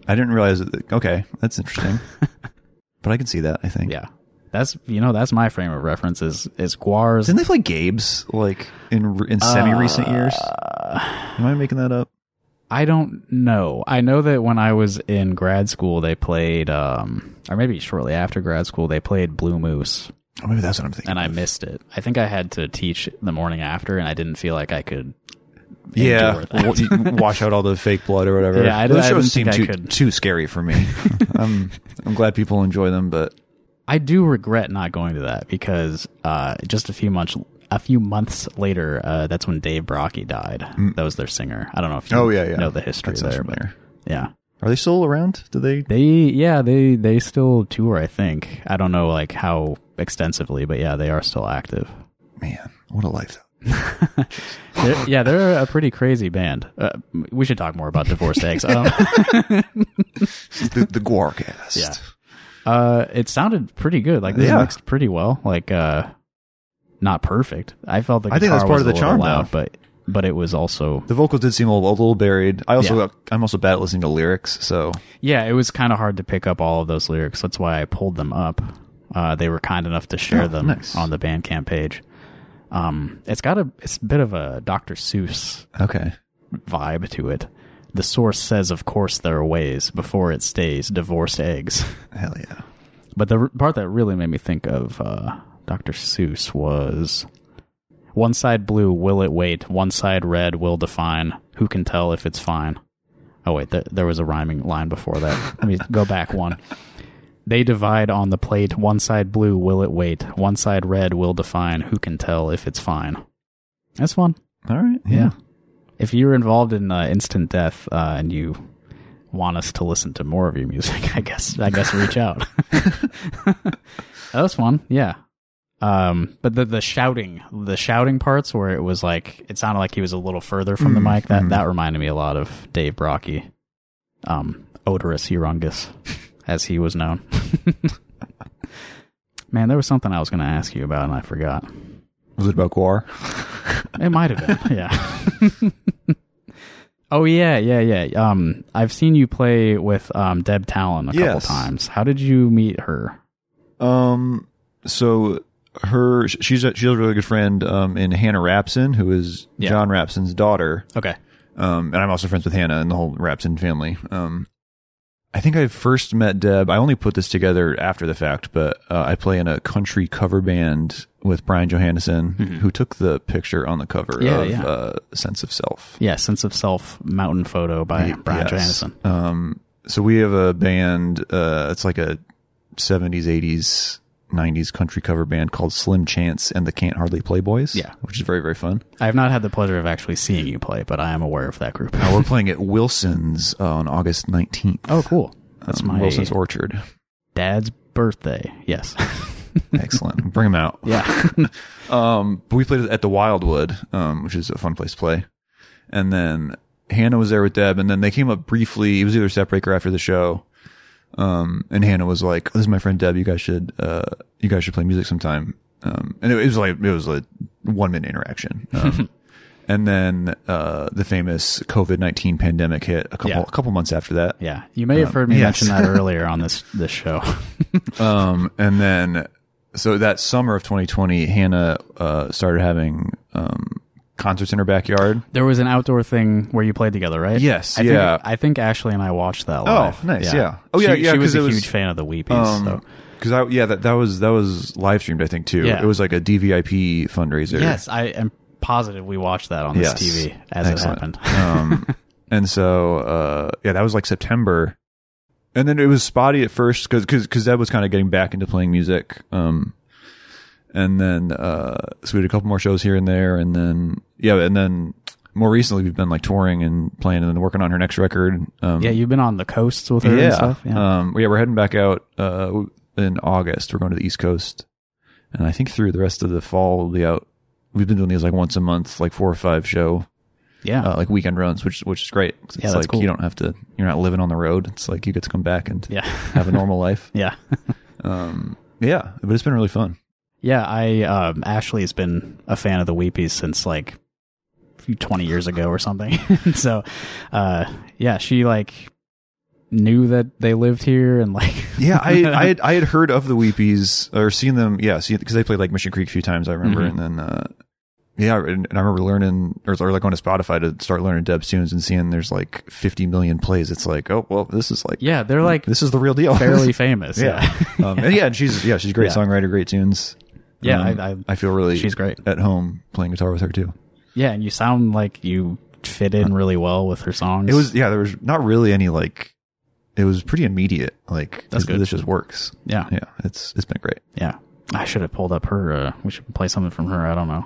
I didn't realize. That, okay, that's interesting. but I can see that. I think. yeah. That's you know that's my frame of reference is is GWAR's. Didn't they play Gabe's like in in semi recent years? Uh, Am I making that up? I don't know. I know that when I was in grad school, they played, um, or maybe shortly after grad school, they played Blue Moose, Oh, maybe that's what I'm thinking. and I missed it. I think I had to teach the morning after, and I didn't feel like I could. Yeah, that. wash out all the fake blood or whatever. Yeah, I those didn't- I shows didn't seem too too scary for me. I'm I'm glad people enjoy them, but I do regret not going to that because uh, just a few months a few months later, uh, that's when Dave Brockie died. That was their singer. I don't know if you Mm. oh yeah, yeah, know the history That sounds there, but yeah. Are they still around? Do they? They yeah they they still tour. I think I don't know like how extensively, but yeah, they are still active. Man, what a life! They're- yeah, they're a pretty crazy band. Uh, we should talk more about divorced eggs. Um, the the Guarcast. Yeah. uh, it sounded pretty good. Like they Yeah. mixed pretty well. Like uh, not perfect. I felt the I think that's part of the charm, loud, though. but but it was also The vocals did seem a little, a little buried. I also Yeah. I'm also bad at listening to lyrics, so yeah, it was kind of hard to pick up all of those lyrics. That's why I pulled them up. Uh, they were kind enough to share Oh, them nice. on the Bandcamp page. Um, it's got a it's a bit of a Dr. Seuss okay. vibe to it. The source says, of course, there are ways before it stays divorced eggs. Hell yeah. But the r- part that really made me think of uh, Dr. Seuss was one side blue, will it wait? One side red, will define. Who can tell if it's fine? Oh, wait, th- there was a rhyming line before that. Let me go back one. They divide on the plate. One side blue, will it wait? One side red, will define. Who can tell if it's fine? That's fun. All right. Yeah. If you're involved in uh, instant death uh, and you want us to listen to more of your music, I guess I guess reach out. that was fun. Yeah. Um, but the the shouting, the shouting parts where it was like it sounded like he was a little further from the Mm, mic. That mm. that reminded me a lot of Dave Brockie, um, Oderus Urungus, as he was known. Man, there was something I was going to ask you about and I forgot. Was it about GWAR? It might have been, yeah. oh yeah, yeah, yeah. Um, I've seen you play with um Deb Talan a couple times. How did you meet her? Um. So her, she's a, she's a really good friend. Um, in Hannah Rapson, who is Yeah. John Rapson's daughter. Okay, Um, and I'm also friends with Hannah and the whole Rapson family. Um, I think I first met Deb. I only put this together after the fact, but uh, I play in a country cover band with Brian Johannesson, who took the picture on the cover Mm-hmm. Yeah, of yeah. Uh, Sense of Self. yeah, Sense of Self mountain photo by Brian Yes. Johansson. Um, so we have a band. Uh, it's like a '70s, '80s, '90s country cover band called Slim Chance and the Can't Hardly Play Boys. Yeah. which is very very fun. I have not had the pleasure of actually seeing you play, but I am aware of that group. Uh, we're playing at Wilson's uh, on August 19th. oh, cool. That's Um, my Wilson's Orchard. dad's birthday. Yes. Excellent. Bring them out. yeah. Um, but we played at the Wildwood, um, which is a fun place to play. And then Hannah was there with Deb, and then they came up briefly. It was either separate or after the show. Um, and Hannah was like, "This is my friend Deb. You guys should, uh, you guys should play music sometime." Um, and it, was like it was a one minute interaction. Um, and then uh, the famous COVID nineteen pandemic hit a couple Yeah. a couple months after that. yeah. You may have heard me Um, yes. mention that earlier on this this show. Um, and then, so that summer of 2020, Hannah, uh, started having, um, concerts in her backyard. There was an outdoor thing where you played together, right? Yes, I yeah. Think, I think Ashley and I watched that live. nice, yeah. Oh, yeah, She, yeah, She was a was- huge fan of the Weepies. so. because I yeah that that was that was live streamed I think too. Yeah. It was like a DVIP fundraiser. Yes, I am positive we watched that on this Yes. TV as Excellent. it happened. um, and so uh, yeah, that was like September, and then it was spotty at first because because Deb was kind of getting back into playing music. Um, and then uh, so we did a couple more shows here and there, and then yeah, and then more recently we've been like touring and playing and then working on her next record. Um, yeah, you've been on the coasts with her yeah, and stuff. Yeah. Um, yeah, we're heading back out uh, in August. We're going to the East Coast, and I think through the rest of the fall we'll be out. We've been doing these like once a month, like four or five show yeah. uh, like weekend runs, which which is great. It's Yeah, that's like cool. you don't have to. You're not living on the road. It's like you get to come back and yeah. have a normal life. yeah. Um, yeah, but it's been really fun. Yeah, I um Ashley's been a fan of the Weepies since like 20 years ago or something. so uh yeah, she like knew that they lived here and like Yeah, I I had, I had heard of the Weepies or seen them. Yeah, because they played like Mission Creek a few times. I remember, Mhm. and then uh, yeah, and, and I remember learning or, or like going to Spotify to start learning Deb's tunes and seeing there's like 50 million plays. It's like, oh well, this is like yeah, they're like this is the real deal. fairly famous. yeah, Yeah. um, and yeah, and she's yeah she's a great Yeah. songwriter, great tunes. Yeah, Um, I- I- I feel really she's great. at home playing guitar with her too. Yeah, and you sound like you fit in really well with her songs. It was yeah, there was not really any like it was pretty immediate. Like That's this, good. this just works. yeah. Yeah, it's it's been great. Yeah. I should have pulled up her. Uh, we should play something from her. I don't know.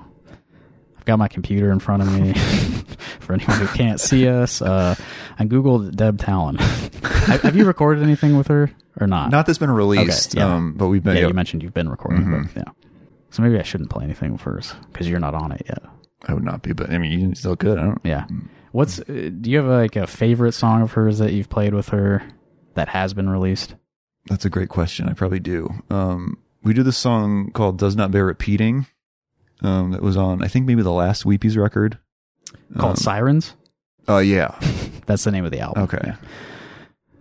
I've got my computer in front of me. For anyone who can't see us, uh, I googled Deb Talan. have, have you recorded anything with her or not? Not that's been released, Okay, yeah. um, but we've been yeah, yeah, you mentioned you've been recording. Mm-hmm. But yeah. So maybe I shouldn't play anything first because you're not on it yet. I would not be, but I mean, you still could. I don't. Yeah. What's? Uh, do you have like a favorite song of hers that you've played with her that has been released? That's a great question. I probably do. Um, we do this song called "Does Not Bear Repeating." Um, that was on, I think, maybe the last Weepies record. Called Um, Sirens. Oh yeah. That's the name of the album. Okay. Yeah.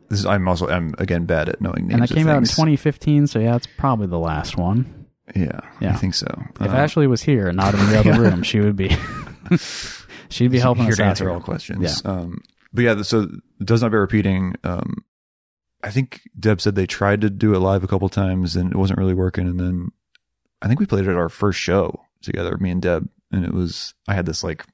This is. I'm also. I'm again bad at knowing names. And that came out in 2015, so yeah, it's probably the last one. Yeah, Yeah. I think so. If Uh, Ashley was here and not in the other Yeah. room, she would be she'd be helping here us to answer here. all questions. Um, but yeah, so does not bear repeating. Um, I think Deb said they tried to do it live a couple times and it wasn't really working. And then I think we played it at our first show together, me and Deb, and it was I had this like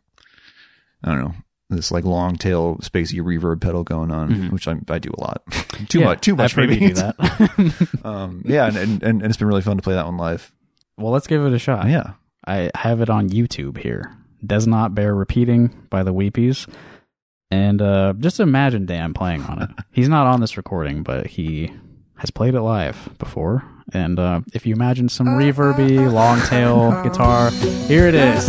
I don't know this like long tail spacey reverb pedal going on, Mhm. which I I do a lot. too Yeah, much, too much maybe. do that. um, yeah, and, and and it's been really fun to play that one live. well, let's give it a shot. Yeah, I have it on YouTube here. Does not bear repeating by the Weepies. And uh, just imagine Dan playing on it. He's not on this recording, but he has played it live before. And uh, if you imagine some reverby, long tail guitar, here it is.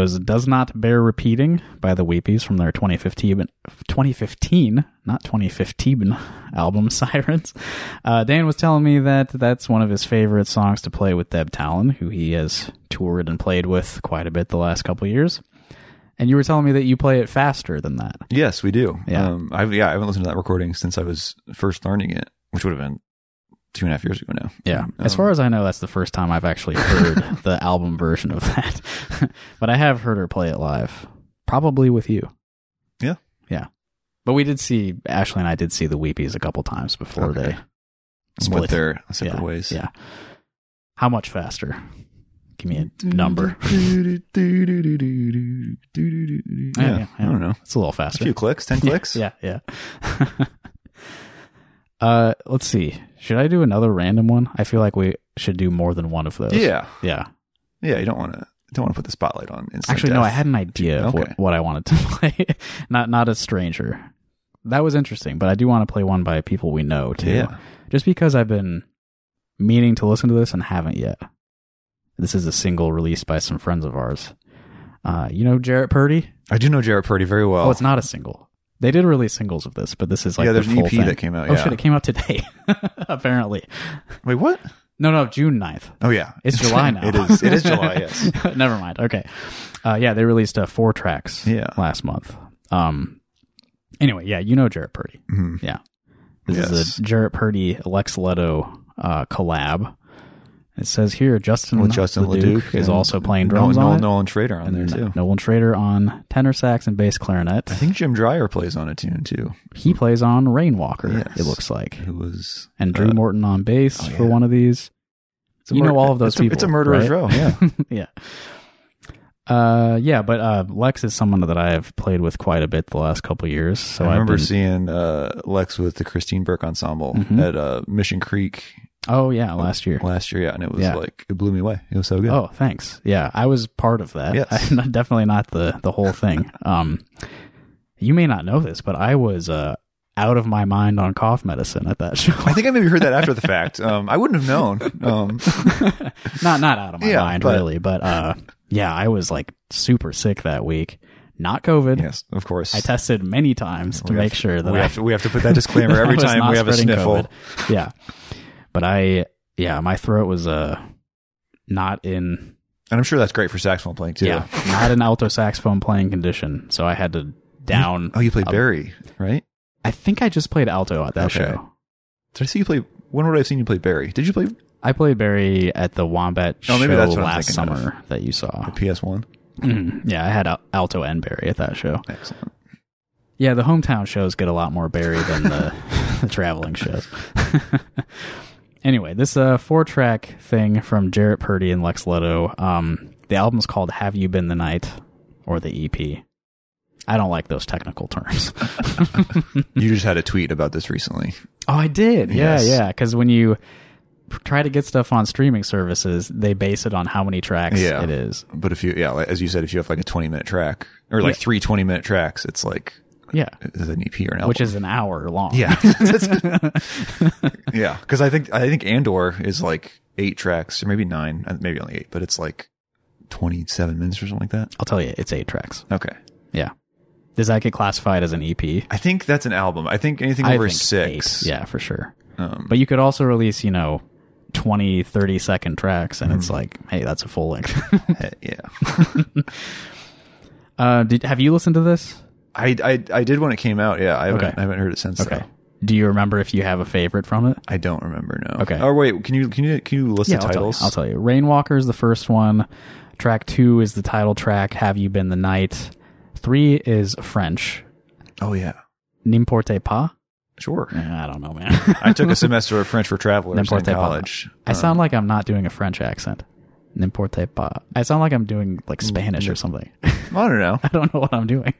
Was Does Not Bear Repeating by the Weepies from their 2015, 2015 not 2015 album Sirens. Uh, Dan was telling me that that's one of his favorite songs to play with Deb Talan, who he has toured and played with quite a bit the last couple of years. And you were telling me that you play it faster than that. Yes, we do. Yeah. Um, I've, yeah, I haven't listened to that recording since I was first learning it, which would have been two and a half years ago now. Yeah. as Um, far as I know, that's the first time I've actually heard the album version of that. but I have heard her play it live, probably with you. Yeah. Yeah. But we did see, Ashley and I did see the Weepies a couple times before Okay. they Went split. their separate yeah. ways. Yeah. How much faster? Give me a number. Yeah, Yeah, I don't know. It's a little faster. A few clicks, ten clicks. Yeah, yeah. Uh, let's see. Should I do another random one? I feel like we should do more than one of those. yeah, Yeah. yeah. You don't want to don't want to put the spotlight on. Actually, no. I had an idea of Okay. what, what I wanted to play. not not a stranger. That was interesting, but I do want to play one by people we know too. Yeah. Just because I've been meaning to listen to this and haven't yet. This is a single released by some friends of ours. Uh, you know Jarrett Purdy? I do know Jarrett Purdy very well. Oh, it's not a single. They did release singles of this, but this is like yeah, the there's an EP thing. that came out. Oh yeah. shit, it came out today. Apparently. Wait, what? No, no, June 9th. Oh yeah, It's July now. it is. It is July. Yes. Never mind. Okay. Uh, yeah, they released uh, four tracks Yeah. last month. Um. Anyway, yeah, you know Jarrett Purdy. Mhm. Yeah. This Yes. is a Jarrett Purdy Lex Leto uh, collab. It says here Justin, With Justin LeDuc Leduc is also playing Nolan, drums on Nolan, it. Nolan Schrader on there too. Nolan Schrader on tenor sax and bass clarinet. I think Jim Dreyer plays on a tune too. he plays on Rainwalker. Yes. It looks like, Who was and Drew uh, Morton on bass oh, for one of these. it's You mur- know all of those it's a, people. It's a murderer's right? row. Yeah. yeah. Uh, yeah, but uh, Lex is someone that I have played with quite a bit the last couple years. So I remember been- seeing uh, Lex with the Christine Burke ensemble Mhm. at uh, Mission Creek Oh yeah, last year. last year. Yeah, and it was Yeah. like it blew me away. It was so good. Oh, thanks. Yeah, I was part of that. Yes. Not- definitely not the the whole thing. Um, you may not know this, but I was uh out of my mind on cough medicine at that show. I think I maybe heard that after the fact. Um, I wouldn't have known. Um, not not out of my Yeah, mind but- really, but uh, yeah, I was like super sick that week. Not COVID. yes, of course. I tested many times to make sure that we I have to we have to put that disclaimer I every was time not we have a spreading sniffle. COVID. Yeah. But I, yeah, my throat was, uh, not in, And I'm sure that's great for saxophone playing too. yeah, not an alto saxophone playing condition. So I had to down. Oh, you played bari, right? I think I just played alto at that Okay. show. Did I see you play? When would I have seen you play bari? Did you play I played bari at the Wombat Oh, show maybe that's what last thinking of. summer that you saw. the PS1? Mhm. Yeah, I had alto and bari at that show. Excellent. Yeah, the hometown shows get a lot more bari than the, the traveling shows. anyway, this uh, four track thing from Jarrett Purdy and Lex Leto. Um, the album's called "Have You Been the Night" or the EP. I don't like those technical terms. You just had a tweet about this recently. oh, I did. Yeah, Yes. yeah. Because when you try to get stuff on streaming services, they base it on how many tracks Yeah. it is. But if you, yeah, as you said, if you have like a 20 minute track or like Yeah. three 20 minute tracks, it's like, Yeah, is an EP or an album? which is an hour long. yeah. yeah. Cause I think, I think Andor is like eight tracks or maybe nine, uh, maybe only eight, but it's like 27 minutes or something like that. I'll tell you, it's eight tracks. Okay. Yeah. Does that get classified as an EP? I think that's an album. I think anything over think six. eight. Yeah, for sure. Um, But you could also release, you know, 20, 30 second tracks, and Mm-hmm. it's like, hey, that's a full length. yeah. uh, did have you listened to this? I, I, I did when it came out. Yeah. I haven't, Okay. I haven't heard it since. Okay. though. Do you remember if you have a favorite from it? I don't remember. No. Okay. Oh wait, can you can you can you list the I'll tell, you, titles? I'll tell you. Rainwalker is the first one. Track two is the title track. Have you been the night? Three is French. Oh yeah, N'importe pas. sure. I don't know, man. I took a semester of French for travelers in N'importe pas. college. I sound um, like I'm not doing a French accent. N'importe pas. I sound like I'm doing like Spanish or something. I don't know. I don't know what I'm doing.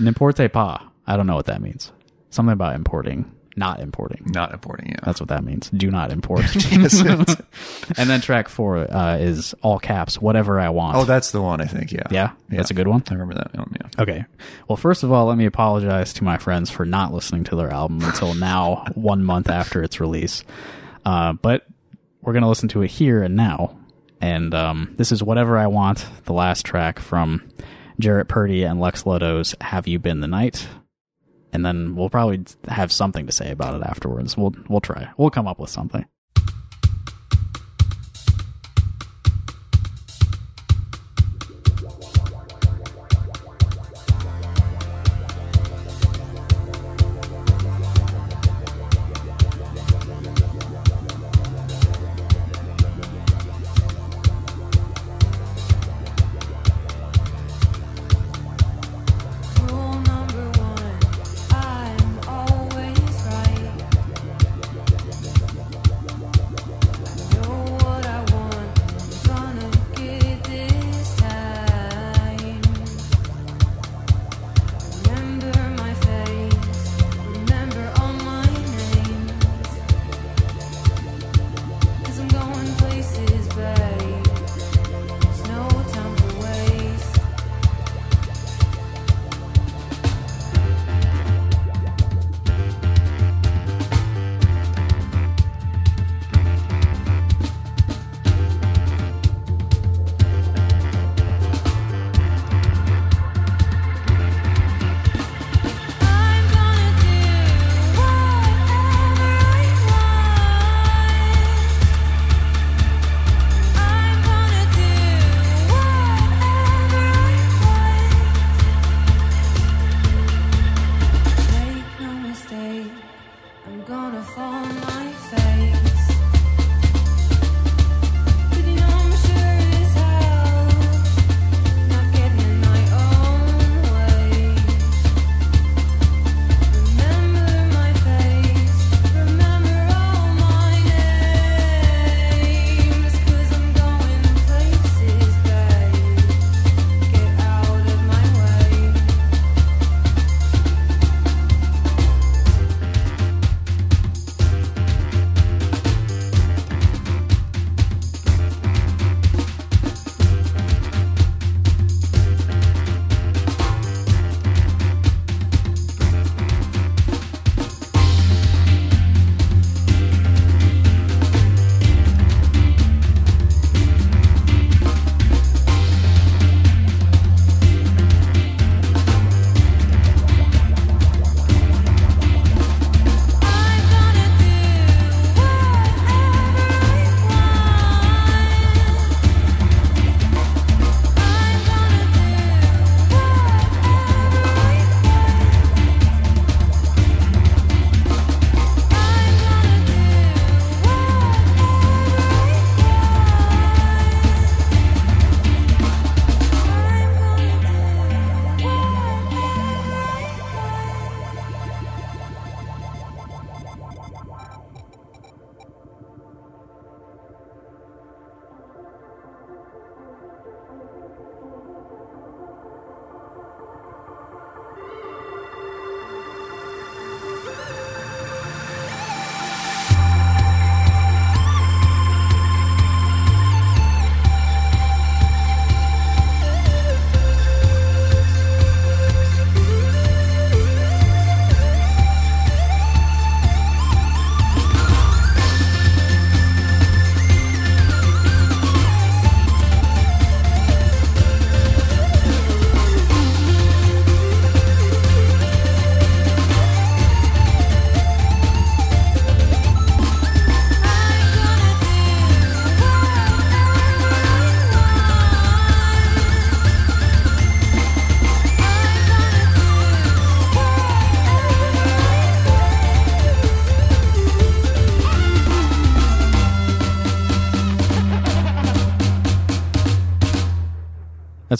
N'importe pas. I don't know what that means. Something about importing, not importing. Not importing, Yeah. That's what that means. Do not import. And then track four uh, is all caps, whatever I want. oh, that's the one. I think. Yeah. yeah, that's a good one. I remember that one. Yeah. Okay. Well, first of all, let me apologize to my friends for not listening to their album until now, one month after its release. Uh, but we're going to listen to it here and now. And um, this is Whatever I Want, the last track from Jarrett Purdy and Lex Leto's Have You Been the Night? And then we'll probably have something to say about it afterwards. We'll we'll try. We'll come up with something.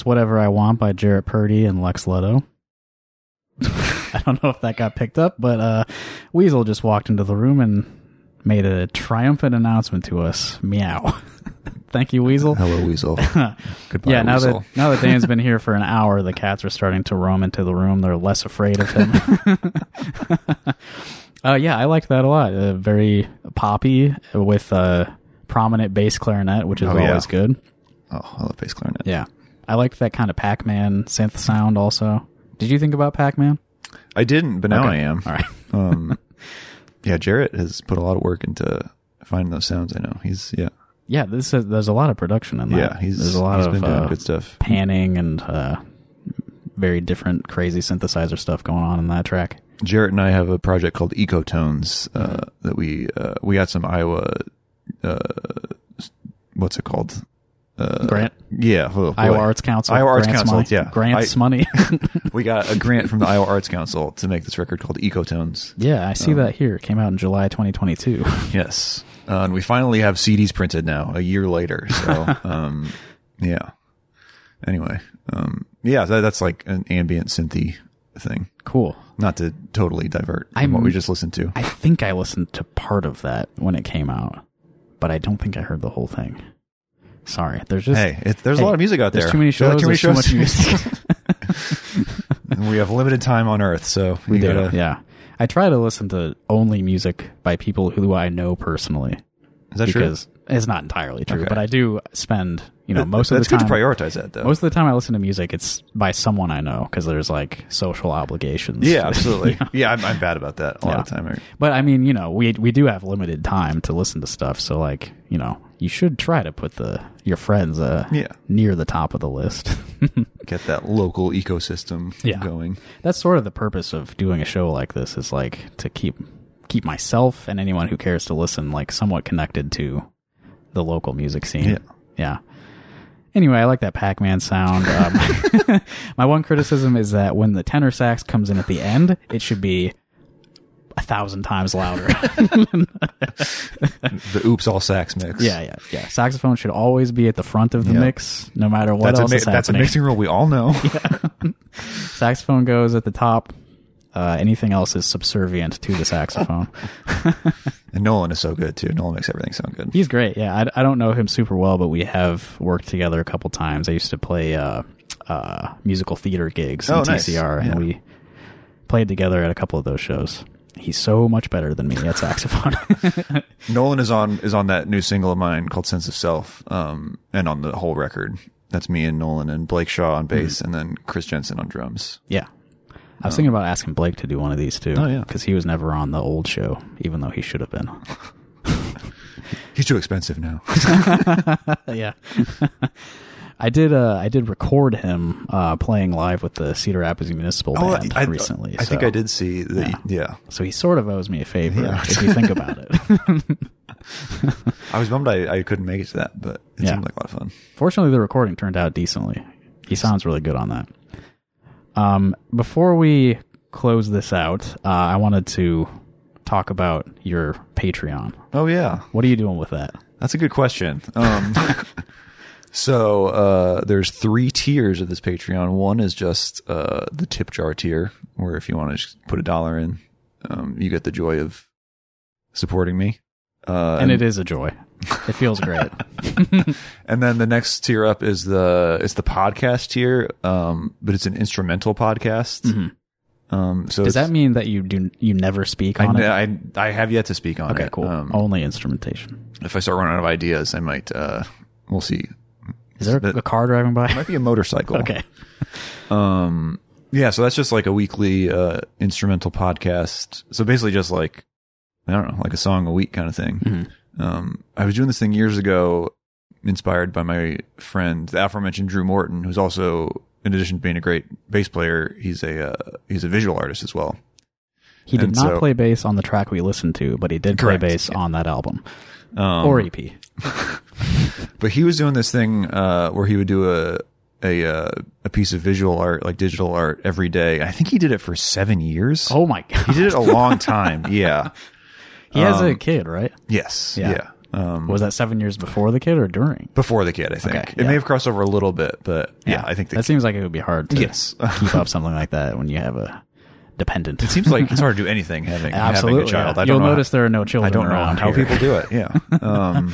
Whatever I Want by Jarrett Purdy and Lex Leto. I don't know if that got picked up, but uh, Weasel just walked into the room and made a triumphant announcement to us. Meow. Thank you, Weasel. Hello, Weasel. Goodbye, yeah, now Weasel. that now that Dan's been here for an hour, the cats are starting to roam into the room. They're less afraid of him. uh, yeah, I liked that a lot. Uh, very poppy with a prominent bass clarinet, which is Oh, yeah. always good. Oh, I love bass clarinet. Yeah, I liked that kind of Pac-Man synth sound. Also, did you think about Pac-Man? I didn't, but now Okay. I am. All right. Um, yeah, Jarrett has put a lot of work into finding those sounds. I know he's yeah. yeah, this is, there's a lot of production in that. Yeah, he's there's a lot he's of been doing uh, good stuff. panning and uh, very different, crazy synthesizer stuff going on in that track. Jarrett and I have a project called Ecotones uh, Mm-hmm. that we uh, we got some Iowa. Uh, what's it called? Uh, Grant, Yeah, oh. Iowa Arts Council, Iowa Arts grants Council, money, yeah. grants I- money. We got a grant from the Iowa Arts Council to make this record called Ecotones. yeah, I see Um, that here. It came out in July 2022. Yes, uh, and we finally have CDs printed now, a year later. So, um, yeah. Anyway, um, yeah, that, that's like an ambient synthy thing. cool. Not to totally divert from I'm- what we just listened to. I think I listened to part of that when it came out, but I don't think I heard the whole thing. Sorry, there's just Hey, it, there's Hey, a lot of music out there. there's too many shows. Too many there's too much music. We have limited time on Earth, so we, do, gotta. yeah. I try to listen to only music by people who I know personally Is that because it's not entirely true, Okay. but I do spend you know most of That's the time. good to prioritize that, though. Most of the time I listen to music, it's by someone I know because there's like social obligations. yeah, absolutely. You know? Yeah, I'm, I'm bad about that a lot of time. But I mean, you know, we we do have limited time to listen to stuff, so like, you know, you should try to put the your friends uh Yeah. near the top of the list. Get that local ecosystem Yeah. going. That's sort of the purpose of doing a show like this is like to keep keep myself and anyone who cares to listen like somewhat connected to the local music scene. Yeah. Yeah. Anyway, I like that Pac-Man sound. Um, my one criticism is that when the tenor sax comes in at the end, it should be a thousand times louder. The oops all sax mix. yeah, yeah, yeah. Saxophone should always be at the front of the Yeah. mix, no matter what That's a, else mi- is that's a happening. mixing rule we all know. Saxophone goes at the top. Uh, anything else is subservient to the saxophone. and Nolan is so good too. Nolan makes everything sound good. He's great. Yeah, I, I don't know him super well, but we have worked together a couple times. I used to play uh, uh, musical theater gigs in Oh, nice. TCR, and we played together at a couple of those shows. He's so much better than me at saxophone. Nolan is on is on that new single of mine called Sense of Self, um, and on the whole record. That's me and Nolan and Blake Shaw on bass, Mm-hmm. and then Chris Jensen on drums. yeah. I was thinking about asking Blake to do one of these too. Oh, yeah. Because he was never on the old show, even though he should have been. He's too expensive now. yeah. I did. Uh, I did record him uh, playing live with the Cedar Rapids Municipal Band Oh, I, recently. I think so- I did see that. Yeah. Yeah. So he sort of owes me a favor Yeah. if you think about it. I was bummed I, I couldn't make it to that, but it Yeah. seemed like a lot of fun. Fortunately, the recording turned out decently. He sounds really good on that. Um, before we close this out, uh, I wanted to talk about your Patreon. Oh yeah, What are you doing with that? that's a good question. Um, so uh, there's three tiers of this Patreon. One is just uh, the tip jar tier, where if you want to put a dollar in, um, you get the joy of supporting me. Uh, And it is a joy. It feels great. And then the next tier up is the it's the podcast tier, um, but it's an instrumental podcast. Um, so Mm-hmm. Does that mean that you do you never speak on it? I, I I have yet to speak on Okay, it. cool. Um, Only instrumentation. if I start running out of ideas, I might. Uh, we'll see. Is there But- a car driving by? It Might be a motorcycle. okay. Um. Yeah. So that's just like a weekly uh, instrumental podcast. So basically, just like I don't know, like a song a week kind of thing. Mm-hmm. Um. I was doing this thing years ago, inspired by my friend, the aforementioned Drew Morton, who's also, in addition to being a great bass player, he's a uh, he's a visual artist as well. He did And not so- play bass on the track we listened to, but he did Correct, play bass on that album Um, or EP. But he was doing this thing uh, where he would do a a uh, a piece of visual art, like digital art, every day. I think he did it for seven years. Oh my god! he did it a long time. Yeah. He has a um, kid, right? Yes. Yeah. Yeah. Um, Was that seven years before the kid or during? before the kid, I think Okay, it yeah. may have crossed over a little bit, but yeah, I think the that kid- seems like it would be hard to Yes. keep up something like that when you have a dependent. it seems like it's hard to do anything having Absolutely. having a child. yeah. I don't You'll know notice there are no children I don't know around how here. people do it. Yeah. Um,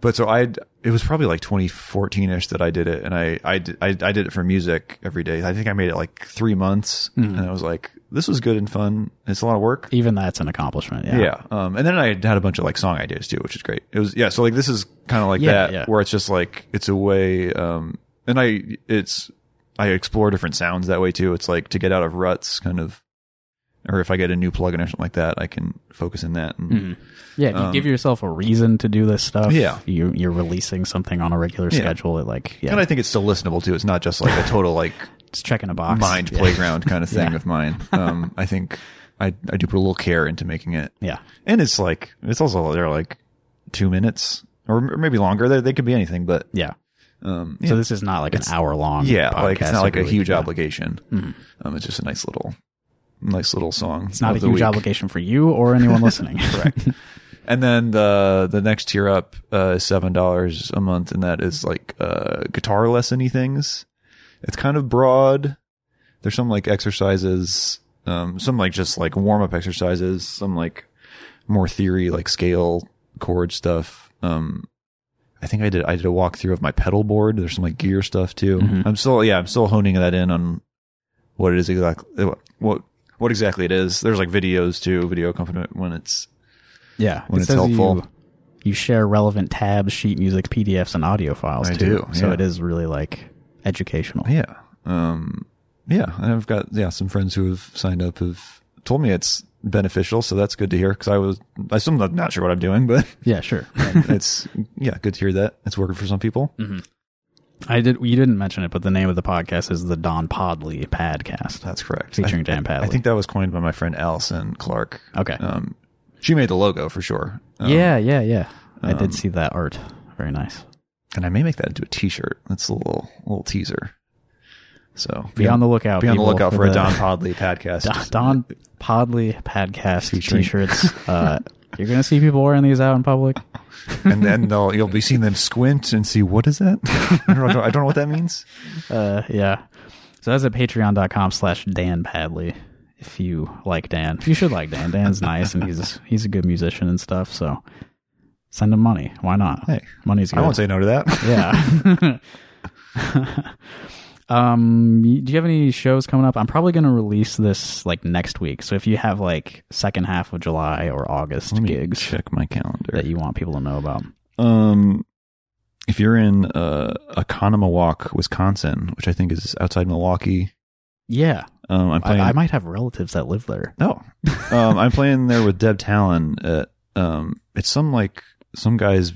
but so I, it was probably like 2014 ish that I did it, and I, I, did, I, I did it for music every day. I think I made it like three months, Mm-hmm. and I was like, this was good and fun. It's a lot of work. Even that's an accomplishment. Yeah. Yeah. Um, and then I had a bunch of like song ideas too, which is great. It was, yeah. So like this is kind of like Yeah, that yeah. where it's just like, it's a way, um, and I, it's, I explore different sounds that way too. It's like to get out of ruts, kind of or if I get a new plugin or something like that, I can focus in that. And, Yeah, if you give yourself a reason to do this stuff. Um, Yeah. you you're releasing something on a regular Yeah. schedule. It like yeah, And I think it's still listenable too. It's not just like a total like just checking a box. mind Yeah. playground kind of thing Yeah. of mine. Um, I think I I do put a little care into making it. Yeah, And it's like it's also they're like two minutes or maybe longer. They they could be anything, but yeah. um, So this is not like an hour long. yeah, like it's not like a huge. Yeah. obligation. Um, it's just a nice little nice little song. It's not a huge week. obligation for you or anyone listening. Correct. And then the the next tier up uh, is seven dollars a month, and that is like uh, guitar lessony things. It's kind of broad. There's some like exercises, um, some like just like warm up exercises, some like more theory like scale chord stuff. Um, I think I did I did a walkthrough of my pedal board. There's some like gear stuff too. I'm still yeah I'm still honing that in on what it is exactly what what exactly it is. There's like videos too, video accompaniment when it's Yeah, When it it's helpful. You, you share relevant tabs, sheet music, PDFs, and audio files I too. do, So it is really like educational. Yeah. Um, yeah. And I've got, yeah, some friends who have signed up have told me it's beneficial. So that's good to hear. Cause I was, I still not, not sure what I'm doing, but Yeah, sure. it's, yeah, good to hear that it's working for some people. I did. You didn't mention it, but the name of the podcast is the Don Podley Podcast. That's correct. Featuring I, Dan I, I think that was coined by my friend Allison Clark. Okay. Um, she made the logo for sure. Um, yeah, yeah, yeah. I um, did see that art. Very nice. and I may make that into a t-shirt. That's a little, little teaser. So Be on the lookout. be on the lookout for, a Don Podley podcast. Don, Don Podley Padcast Featuring- t-shirts. uh, you're gonna see people wearing these out in public. and then they'll, you'll be seeing them squint and see, what is that? I don't know. I don't know what that means. Uh, yeah. So that's at patreon.com slash Dan Padley. If you like Dan, you should like Dan. Dan's nice and he's he's a good musician and stuff. So send him money. Why not? Hey, money's good. I won't say no to that. Yeah. Um, do you have any shows coming up? I'm probably going to release this like next week. So if you have like second half of July or August gigs check my calendar. that you want people to know about, Um, if you're in uh, Oconomowoc, Wisconsin, which I think is outside Milwaukee, yeah, um, I'm I, playing. I might have relatives that live there. no, um, I'm playing there with Deb Talan. At, um, it's some like some guy's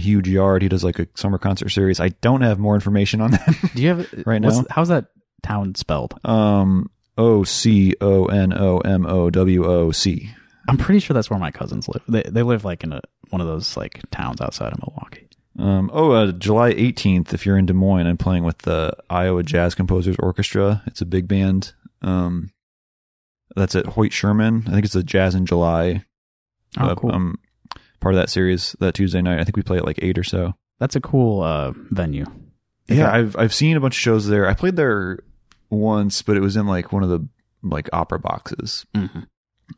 huge yard. He does like a summer concert series. I don't have more information on that. Do you have Right now? How's that town spelled? um, O C O N O M O W O C. I'm pretty sure that's where my cousins live. They they live like in a one of those like towns outside of Milwaukee. Um, oh, uh, July 18th, if you're in Des Moines, I'm playing with the Iowa Jazz Composers Orchestra. It's a big band. Um, that's at Hoyt Sherman. I think it's a Jazz in July. Oh, uh, cool. Um, part of that series that Tuesday night. I think we play at like eight or so. That's a cool uh, venue. Yeah, I've I've seen a bunch of shows there. I played there once, but it was in like one of the like opera boxes Mhm.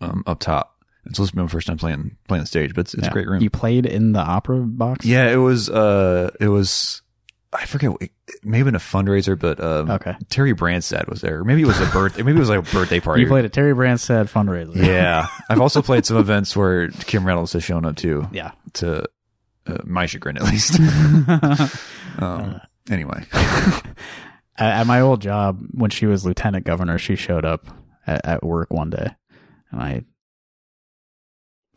um, up top. It's supposed to be my first time playing playing the stage, but it's, it's Yeah. a great room. You played in the opera box. Yeah, it was. Uh, it was. I forget. It may have been a fundraiser, but um, Okay. Terry Branstad was there. Maybe it was a birthday. maybe it was like a birthday party. You played at Terry Branstad fundraiser. Yeah, I've also played some events where Kim Reynolds has shown up too. Yeah. To uh, my chagrin, at least. um, anyway, At, at my old job, when she was lieutenant governor, she showed up at, at work one day, and I,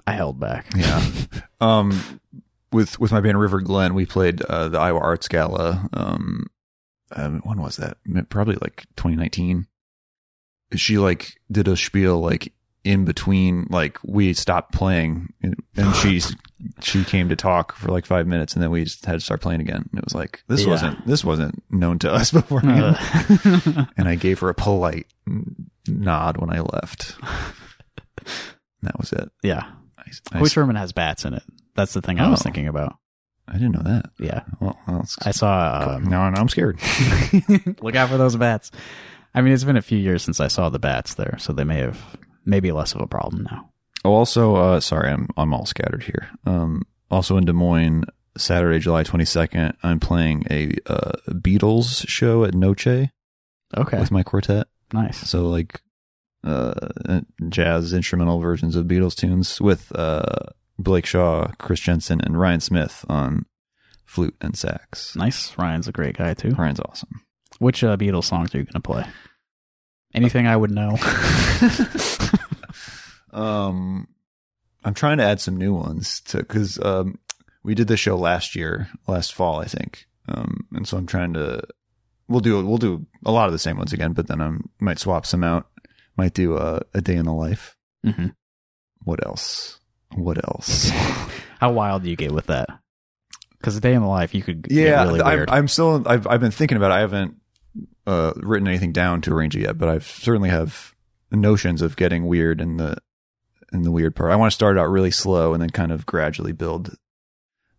I held back. yeah. Um, with with my band River Glen, we played uh, the Iowa Arts Gala. Um, um, when was that? Probably like 2019. She like did a spiel like in between, like we stopped playing, and, and she she came to talk for like five minutes, and then we just had to start playing again. And it was like this Yeah. wasn't this wasn't known to us beforehand. Uh, and I gave her a polite nod when I left. that was it. yeah. I, I, Hoyt Sherman has bats in it. That's the thing I was Oh. thinking about. I didn't know that. Yeah. Well, it's, I saw. Um, now, now I'm scared. look out for those bats. I mean, it's been a few years since I saw the bats there, so they may have maybe less of a problem now. Oh, also, uh, sorry, I'm I'm all scattered here. Um, also in Des Moines, Saturday, July 22nd, I'm playing a uh, Beatles show at Noce Okay. with my quartet. Nice. So like, uh, jazz instrumental versions of Beatles tunes with uh Blake Shaw, Chris Jensen, and Ryan Smith on flute and sax. Nice. Ryan's a great guy too. Ryan's awesome. Which uh, Beatles songs are you going to play? Anything I would know? Um, I'm trying to add some new ones to because um, we did the show last year, last fall, I think. Um, and so I'm trying to. We'll do we'll do a lot of the same ones again, but then I might swap some out. Might do a, a day in the life. hmm What else? What else? How wild do you get with that? Because a day in the life, you could get yeah, really I'm, weird. I'm still. I've I've been thinking about. it. I haven't uh, written anything down to arrange it yet, but I certainly have notions of getting weird in the in the weird part. I want to start out really slow and then kind of gradually build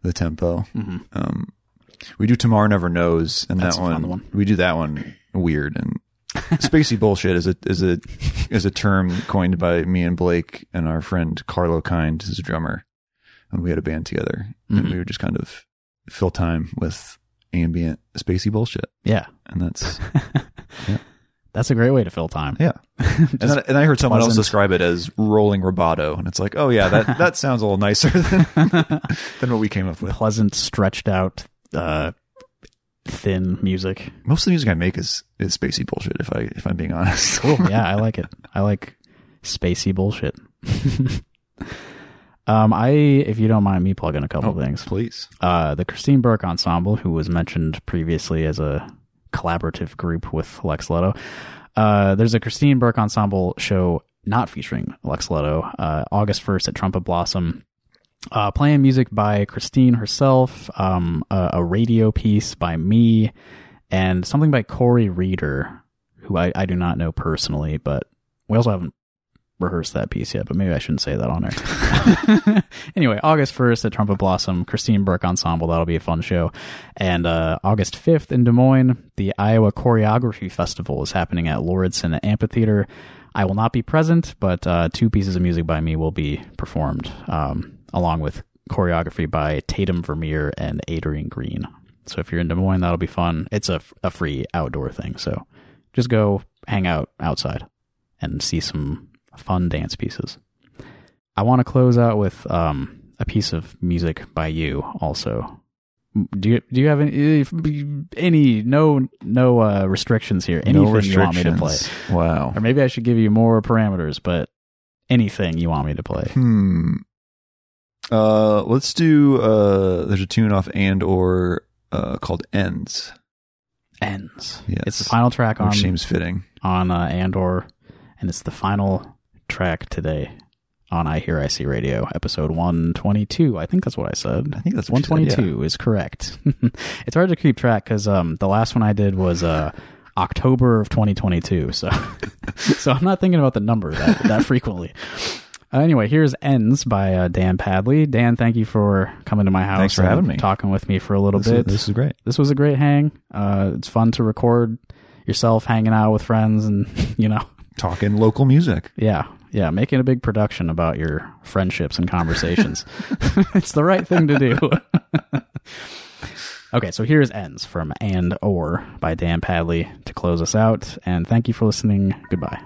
the tempo. hmm Um, we do tomorrow never knows, and That's that one, one. we do that one weird and spacey bullshit is a is a is a term coined by me and Blake and our friend Carlo Kind, who's a drummer, and we had a band together, and Mhm. we would just kind of fill time with ambient spacey bullshit, Yeah, and that's that's a great way to fill time. yeah. and, then, and I heard someone else describe it as rolling rubato, and it's like, oh yeah, that that sounds a little nicer than than what we came up with. Pleasant, stretched out, uh, thin music. Most of the music I make is is spacey bullshit. If I if I'm being honest. Cool. yeah, I like it. I like spacey bullshit. um, I, if you don't mind me plugging a couple Oh, things, please. uh, the Christine Burke Ensemble, who was mentioned previously as a collaborative group with Lex Leto. Uh, there's a Christine Burke Ensemble show not featuring Lex Leto, uh, August 1st at Trumpet Blossom. Uh, playing music by Christine herself, um, a, a radio piece by me, and something by Corey Reeder, who I, I do not know personally, but we also haven't rehearsed that piece yet, but maybe I shouldn't say that on air. anyway, August 1st at Trumpet Blossom, Christine Burke Ensemble. That'll be a fun show. And uh, August 5th in Des Moines, the Iowa Choreography Festival is happening at Lauridsen Amphitheater. I will not be present, but uh, two pieces of music by me will be performed, um, along with choreography by Tatum Vermeer and Adrian Green. So if you're in Des Moines, that'll be fun. It's a, a free outdoor thing. So just go hang out outside and see some fun dance pieces. I want to close out with um, a piece of music by you also. Do you do you have any any no no uh, restrictions here? Anything no you want me to play? Wow. Or maybe I should give you more parameters, but anything you want me to play. Hmm. Uh, let's do. Uh, there's a tune off and or uh called Ends, Ends. Yes. It's the final track on which seems fitting. on uh, Andor, and it's the final track today on iHearIC Radio, episode one twenty two. I think that's what I said. I think that's one what you twenty said, two is correct. it's hard to keep track because um the last one I did was uh October of twenty twenty two. So so I'm not thinking about the number that that frequently. Uh, anyway, here's Ends by uh, Dan Padley. Dan, thank you for coming to my house. Thanks for having me. Talking with me for a little This is, bit this is great. this was a great hang. Uh, it's fun to record yourself hanging out with friends and, you know, Talking local music. yeah, yeah, making a big production about your friendships and conversations. it's the right thing to do. okay, so here's Ends from And Or by Dan Padley to close us out. And thank you for listening. Goodbye.